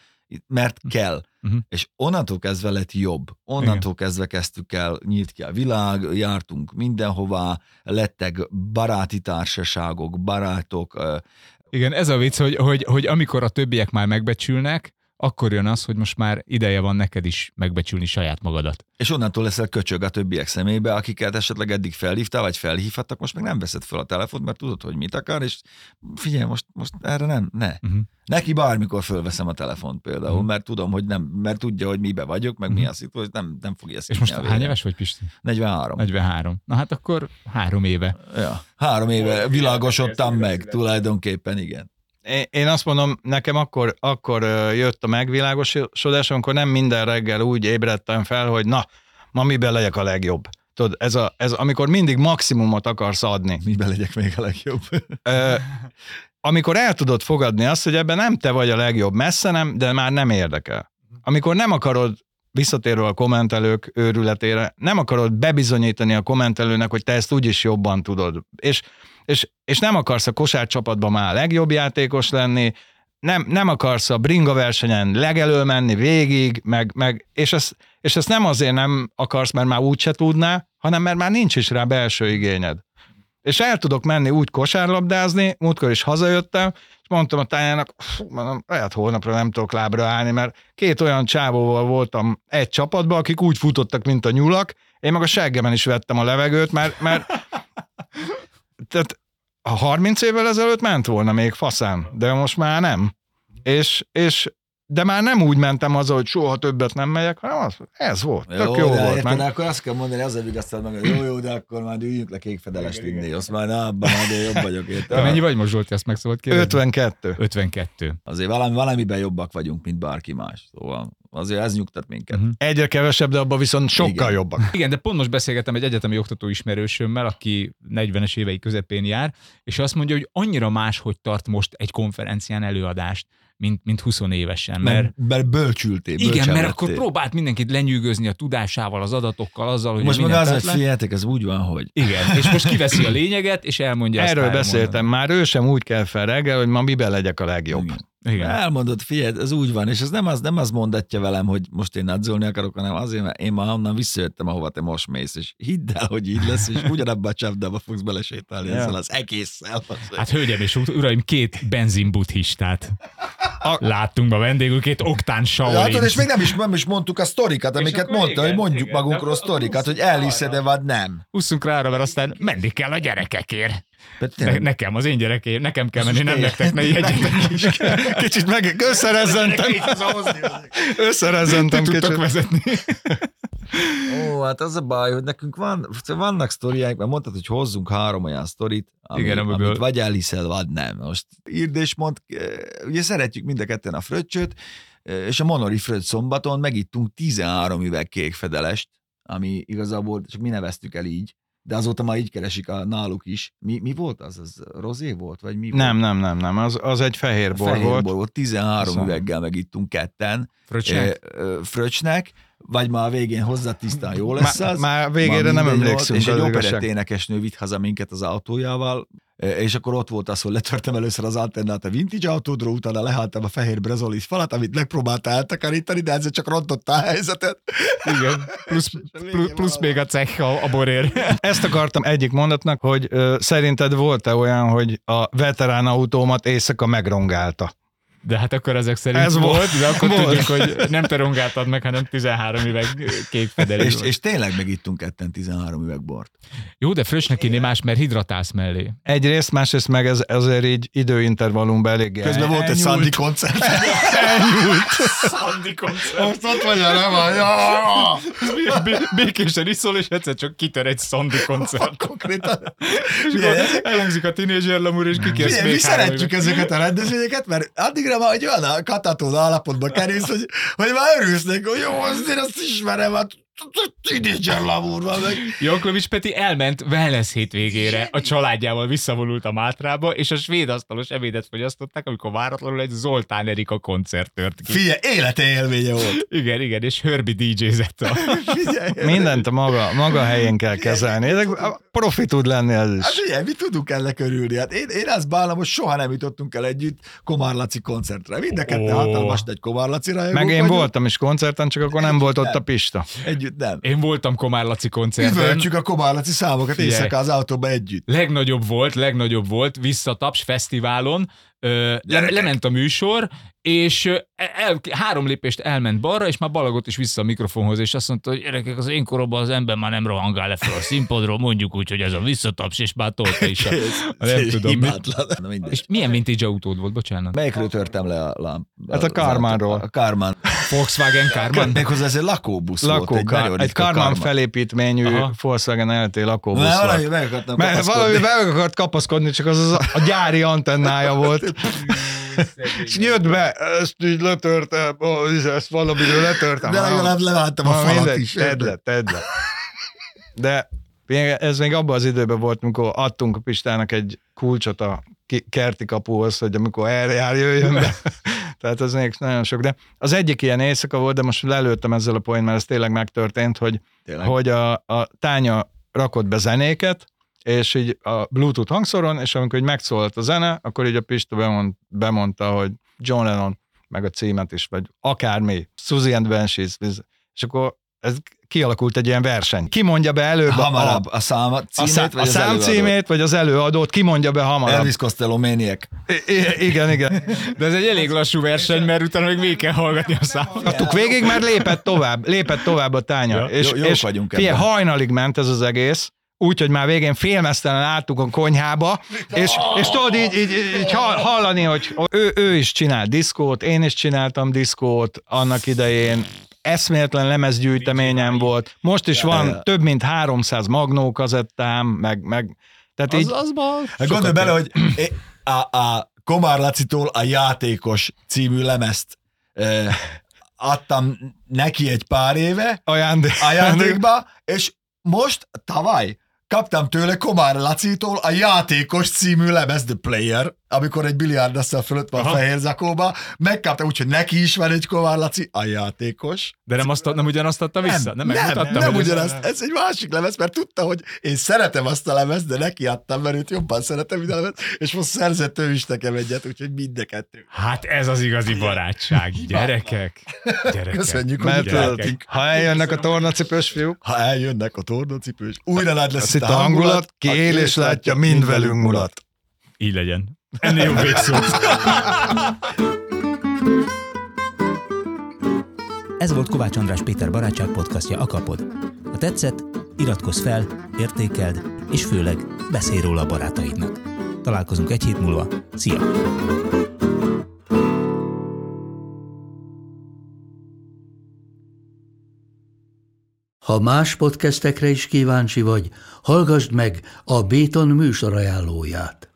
Speaker 5: mert kell.
Speaker 4: Mhm.
Speaker 5: És onnantól kezdve lett jobb. Onnantól kezdve kezdtük el, nyílt ki a világ, jártunk mindenhová, lettek baráti társaságok, barátok,
Speaker 4: Igen, ez a vicc, hogy, hogy, hogy amikor a többiek már megbecsülnek, akkor jön az, hogy most már ideje van neked is megbecsülni saját magadat.
Speaker 5: és onnantól leszel köcsög a többiek szemébe, akiket esetleg eddig felhívtál, vagy felhívhattak, most meg nem veszed fel a telefont, mert tudod, hogy mit akar, és figyelj, most, most erre nem, ne.
Speaker 4: Uh-huh.
Speaker 5: Neki bármikor fölveszem a telefont például,
Speaker 4: Mhm.
Speaker 5: mert tudom, hogy nem, mert tudja, hogy mibe vagyok, meg mi
Speaker 4: Mhm.
Speaker 5: a szituáció, nem, nem fogja
Speaker 4: És most hány éves vagy, Pisti?
Speaker 5: 43.
Speaker 4: 43. Na hát akkor három éve.
Speaker 5: Ja. Három éve világosodtam meg, tulajdonképpen igen.
Speaker 3: Én- azt mondom, nekem akkor, akkor jött a megvilágosodás, amikor nem minden reggel úgy ébredtem fel, hogy na, ma miben legyek a legjobb. Tudod, ez, a, ez amikor mindig maximumot akarsz adni.
Speaker 5: Miben legyek még a legjobb?
Speaker 3: Ö, amikor el tudod fogadni azt, hogy ebben nem te vagy a legjobb, messze nem, de már nem érdekel. Amikor nem akarod visszatérve a kommentelők őrületére, nem akarod bebizonyítani a kommentelőnek, hogy te ezt úgyis jobban tudod. És, és, és nem akarsz a kosárcsapatban már a legjobb játékos lenni, nem, nem akarsz a bringa versenyen legelől menni végig, meg, meg és, ezt, és ezt nem azért nem akarsz, mert már úgyse tudná, hanem mert már nincs is rá belső igényed. És el tudok menni úgy kosárlabdázni, múltkor is hazajöttem, és mondtam a tájának, mondom, lehet holnapra nem tudok lábra állni, mert két olyan csávóval voltam egy csapatban, akik úgy futottak, mint a nyulak, én meg a seggemen is vettem a levegőt, mert, mert tehát a 30 évvel ezelőtt ment volna még faszán, de most már nem. És, és de már nem úgy mentem haza, hogy soha többet nem megyek, hanem az, ez volt, tök jó, jó
Speaker 5: de
Speaker 3: volt.
Speaker 5: Érted,
Speaker 3: Meg.
Speaker 5: akkor azt kell mondani, az a vigasztal meg, hogy jó, jó, de akkor már üljünk le kékfedelest inni, azt már na, abban én jobb vagyok,
Speaker 4: Te
Speaker 5: érted?
Speaker 4: mennyi vagy most, Zsolti, ezt meg szólt kérdezni?
Speaker 3: 52.
Speaker 4: 52.
Speaker 5: Azért valami, valamiben jobbak vagyunk, mint bárki más. Szóval azért ez nyugtat minket.
Speaker 4: Mhm.
Speaker 3: Egyre kevesebb, de abban viszont sokkal
Speaker 5: Igen.
Speaker 3: jobbak.
Speaker 4: Igen, de pont most beszélgettem egy egyetemi oktató ismerősömmel, aki 40-es évei közepén jár, és azt mondja, hogy annyira más, hogy tart most egy konferencián előadást, mint, mint 20 évesen. Mert,
Speaker 5: Mert, bölcsültél,
Speaker 4: igen, mert akkor próbált mindenkit lenyűgözni a tudásával, az adatokkal, azzal, hogy
Speaker 5: Most meg az, hogy figyeljetek, ez úgy van, hogy
Speaker 4: Igen, és most kiveszi a lényeget, és elmondja ezt
Speaker 3: Erről beszéltem, már ő sem úgy kell fel reggel, hogy ma miben legyek a legjobb.
Speaker 5: Igen.
Speaker 4: Igen.
Speaker 5: Elmondod, figyelj, ez úgy van, és ez nem az, nem az mondatja velem, hogy most én adzolni akarok, hanem azért, mert én már onnan visszajöttem, ahova te most mész, és hidd el, hogy így lesz, és ugyanabban a csapdába fogsz belesétálni
Speaker 3: Ja.
Speaker 5: ezzel az egésszel.
Speaker 4: Hát hölgyem és uraim, két benzinbuddhistát. Láttunk a vendégül, két oktán Shaolin.
Speaker 5: Látod, és még nem is, nem is mondtuk a sztorikat, amiket mondta,
Speaker 4: igen,
Speaker 5: hogy mondjuk
Speaker 4: igen,
Speaker 5: magunkról
Speaker 4: de
Speaker 5: sztorikat, hogy elhiszed-e vagy nem.
Speaker 4: Húzzunk rá arra, mert aztán menni kell a gyerekekért. Ne, nekem, az én gyerekért, nekem kell menni, nem nektek, ne ijedjetek.
Speaker 3: Kicsit meg összerezzentem. Összerezzentem
Speaker 4: Tudtok
Speaker 3: kicsit.
Speaker 4: vezetni.
Speaker 5: Ó, hát az a baj, hogy nekünk van, vannak sztoriáink, mert mondtad, hogy hozzunk három olyan sztorit, ami,
Speaker 4: Igen, amiből-
Speaker 5: amit vagy elhiszel, vagy nem. Most írd és mondd, eh, ugye szeretjük mind a ketten a fröccsöt, eh, és a Monori Fröccs szombaton megittunk 13 üveg kékfedelest, ami igazából csak mi neveztük el így, de azóta már így keresik a náluk is. Mi, mi volt az? Az rozé volt? Vagy mi
Speaker 3: Nem,
Speaker 5: volt?
Speaker 3: nem, nem, nem, az, az egy fehér bor
Speaker 5: Fehér
Speaker 3: volt.
Speaker 5: bor volt. 13
Speaker 3: Szóval.
Speaker 5: üveggel megittunk ketten.
Speaker 4: Fröccsnek?
Speaker 5: Ö, ö, Fröccsnek, vagy már a végén hozzá tisztán jó lesz az.
Speaker 3: már végére
Speaker 5: Már
Speaker 3: nem emlékszünk,
Speaker 5: és egy operett énekesnő vitt haza minket az autójával, és akkor ott volt az, hogy letörtem először az antennát a vintage autódról, utána lehálltam a fehér brezolis falat, amit megpróbálta eltakarítani, de ezzel csak rontotta a helyzetet.
Speaker 4: Igen, plusz, plusz, plusz még a cech a, a borér.
Speaker 3: Ezt akartam egyik mondatnak, hogy ö, szerinted volt-e olyan, hogy a veterán autómat éjszaka megrongálta?
Speaker 4: De hát akkor ezek szerint
Speaker 3: Ez
Speaker 4: volt,
Speaker 3: volt.
Speaker 4: de akkor
Speaker 3: Volt.
Speaker 4: tudjuk, hogy nem te rongáltad meg, hanem 13 üveg kék fedelés.
Speaker 5: És, és tényleg megittunk ketten 13 üveg bort.
Speaker 4: Jó, de fröccsnek inni más, mert hidratálsz mellé.
Speaker 3: Egyrészt, másrészt meg ez, ezért így időintervallumban eléggé
Speaker 5: Közben volt egy
Speaker 3: elnyúlt.
Speaker 5: Sandy koncert.
Speaker 3: Elnyúlt.
Speaker 4: Szandi koncert.
Speaker 5: Most ott vagy, nem vagy.
Speaker 4: Békésen iszol, és egyszer csak kitör egy Szandi koncert.
Speaker 5: Konkrétan.
Speaker 4: És elhangzik a tínézser lamúr, és kikérsz
Speaker 5: mi szeretjük ezeket a rendezvényeket, mert addigra már egy olyan a katatón állapotba kerülsz, hogy, hogy már örülsz hogy jó, azért azt ismerem, hát tínédzser lamúr van meg.
Speaker 4: Jankovics Peti elment wellness hétvégére, a családjával visszavonult a Mátrába, és a svéd asztalos ebédet fogyasztották, amikor váratlanul egy Zoltán Erika koncert tört ki.
Speaker 5: Figyelj, élete élménye volt.
Speaker 4: Igen, igen, és Herbie DJ-zett a...
Speaker 5: Figyelj.
Speaker 3: Mindent a maga, maga helyén kell kezelni. Ezek a profi tud lenni ez
Speaker 5: Hát
Speaker 3: is.
Speaker 5: figyelj, mi tudunk el körülni. Hát én, én azt bánom, hogy soha nem jutottunk el együtt Komár Laci koncertre. Mind a kettő
Speaker 4: Ó.
Speaker 5: hatalmas nagy Komár Laci rajongók
Speaker 3: Meg én
Speaker 5: vagyunk.
Speaker 3: voltam is koncerten, csak akkor nem volt ott a Pista.
Speaker 5: Együtt nem.
Speaker 4: Én voltam Komár Laci koncerten.
Speaker 5: Üvöltjük a Komár Laci számokat
Speaker 4: Figyelj.
Speaker 5: éjszaka az autóba együtt.
Speaker 4: Legnagyobb volt, legnagyobb volt, visszataps fesztiválon, ö, le, lement a műsor, és el, három lépést elment balra, és már balagott is vissza a mikrofonhoz, és azt mondta, hogy gyerekek, az én koromban az ember már nem rohangál le fel a színpadról, mondjuk úgy, hogy ez a visszataps, és már tolta is a, a nem tudom mi.
Speaker 5: Hibátlan. Na.
Speaker 4: És milyen vintage autód volt, bocsánat?
Speaker 5: Melyikről törtem le a lám?
Speaker 3: Hát a Karmanról.
Speaker 5: A Karman.
Speaker 4: Volkswagen Karman?
Speaker 5: Méghozzá ez egy lakóbusz volt.
Speaker 3: Lakó,
Speaker 5: Egy, nagyon
Speaker 3: egy Karman
Speaker 5: Karman.
Speaker 3: felépítményű
Speaker 4: Aha.
Speaker 3: Volkswagen LT lakóbusz
Speaker 5: Na, valami
Speaker 3: volt.
Speaker 5: meg akartam
Speaker 3: Mert valami
Speaker 5: kapaszkodni.
Speaker 3: be akart kapaszkodni, csak az, az a, gyári antennája volt. És jött be, ezt így letörtem, ezt valamiről letörtem.
Speaker 5: De legalább leváltam a falat
Speaker 3: mindegy,
Speaker 5: is.
Speaker 3: Tedd le, tedd le. De Ez még abban az időben volt, amikor adtunk a Pistának egy kulcsot a kerti kapuhoz, hogy amikor eljár, jöjjön be. Tehát az még nagyon sok. De az egyik ilyen éjszaka volt, de most lelőttem ezzel a point, mert ez tényleg megtörtént, hogy,
Speaker 5: Tényleg.
Speaker 3: hogy a, a tánya rakott be zenéket, és így a Bluetooth hangszoron, és amikor így megszólalt a zene, akkor így a Pista bemond, bemondta, hogy John Lennon, meg a címet is, vagy akármi, Suzy and Banshees, és akkor ez kialakult egy ilyen verseny. Ki mondja be előbb a,
Speaker 5: Hamarabb a szám
Speaker 3: a,
Speaker 5: címét,
Speaker 3: szá-
Speaker 5: vagy
Speaker 3: a
Speaker 5: az
Speaker 3: szám
Speaker 5: előadót?
Speaker 3: címét, vagy az előadót, ki mondja be hamarabb.
Speaker 5: Elvis Costello Maniac.
Speaker 3: I- igen, igen.
Speaker 4: De ez egy elég lassú verseny, mert utána még végig kell hallgatni a számot.
Speaker 3: Végig, mert lépett tovább, lépett tovább a tánya.
Speaker 4: Ja,
Speaker 3: és,
Speaker 5: jó- jók
Speaker 3: és
Speaker 5: vagyunk ebben.
Speaker 3: hajnalig ment ez az egész, úgy, hogy már végén félmeztelen álltuk a konyhába, és, és tudod így, így, így hall- hallani, hogy ő, ő is csinál diszkót, én is csináltam diszkót annak idején, eszméletlen lemezgyűjteményem volt, most is van több mint 300 magnó kazettám, meg, meg tehát így,
Speaker 4: Az, az
Speaker 5: Hát gondolj bele, hogy a, a Komár Lacitól a játékos című lemezt eh, adtam neki egy pár éve
Speaker 3: ajándék.
Speaker 5: ajándékba, és most, tavaly, kaptam tőle Komár Lacitól a játékos című lemez, The Player, amikor egy biliárdasszal fölött van a
Speaker 4: Aha.
Speaker 5: fehér zakóba, megkaptam, úgyhogy neki is van egy Komár Laci, a játékos.
Speaker 4: De nem, azt, nem ugyanazt adta vissza? Nem,
Speaker 5: nem, nem, nem
Speaker 4: hogy ez-
Speaker 5: ugyanazt. Ez egy másik lemez, mert tudta, hogy én szeretem azt a lemezt, de neki adtam, mert őt jobban szeretem, mint a lemez, és most szerzett ő is nekem egyet, úgyhogy mind a kettő.
Speaker 4: Hát ez az igazi barátság. Gyerekek. Gyerekek.
Speaker 5: Köszönjük, hogy
Speaker 3: Mert
Speaker 4: Gyerekek.
Speaker 3: ha eljönnek a tornacipős fiúk,
Speaker 5: Ha eljönnek a tornacipős, újra nagy lesz
Speaker 3: itt a hangulat, ki él és látja, mind velünk mulat.
Speaker 4: Így legyen. Ennél jobb végszó.
Speaker 6: Ez volt Kovács András Péter barátság podcastja Akapod. Ha tetszett, iratkozz fel, értékeld, és főleg beszélj róla a barátaidnak. Találkozunk egy hét múlva. Szia!
Speaker 1: Ha más podcastekre is kíváncsi vagy, hallgassd meg a Béton műsor ajánlóját.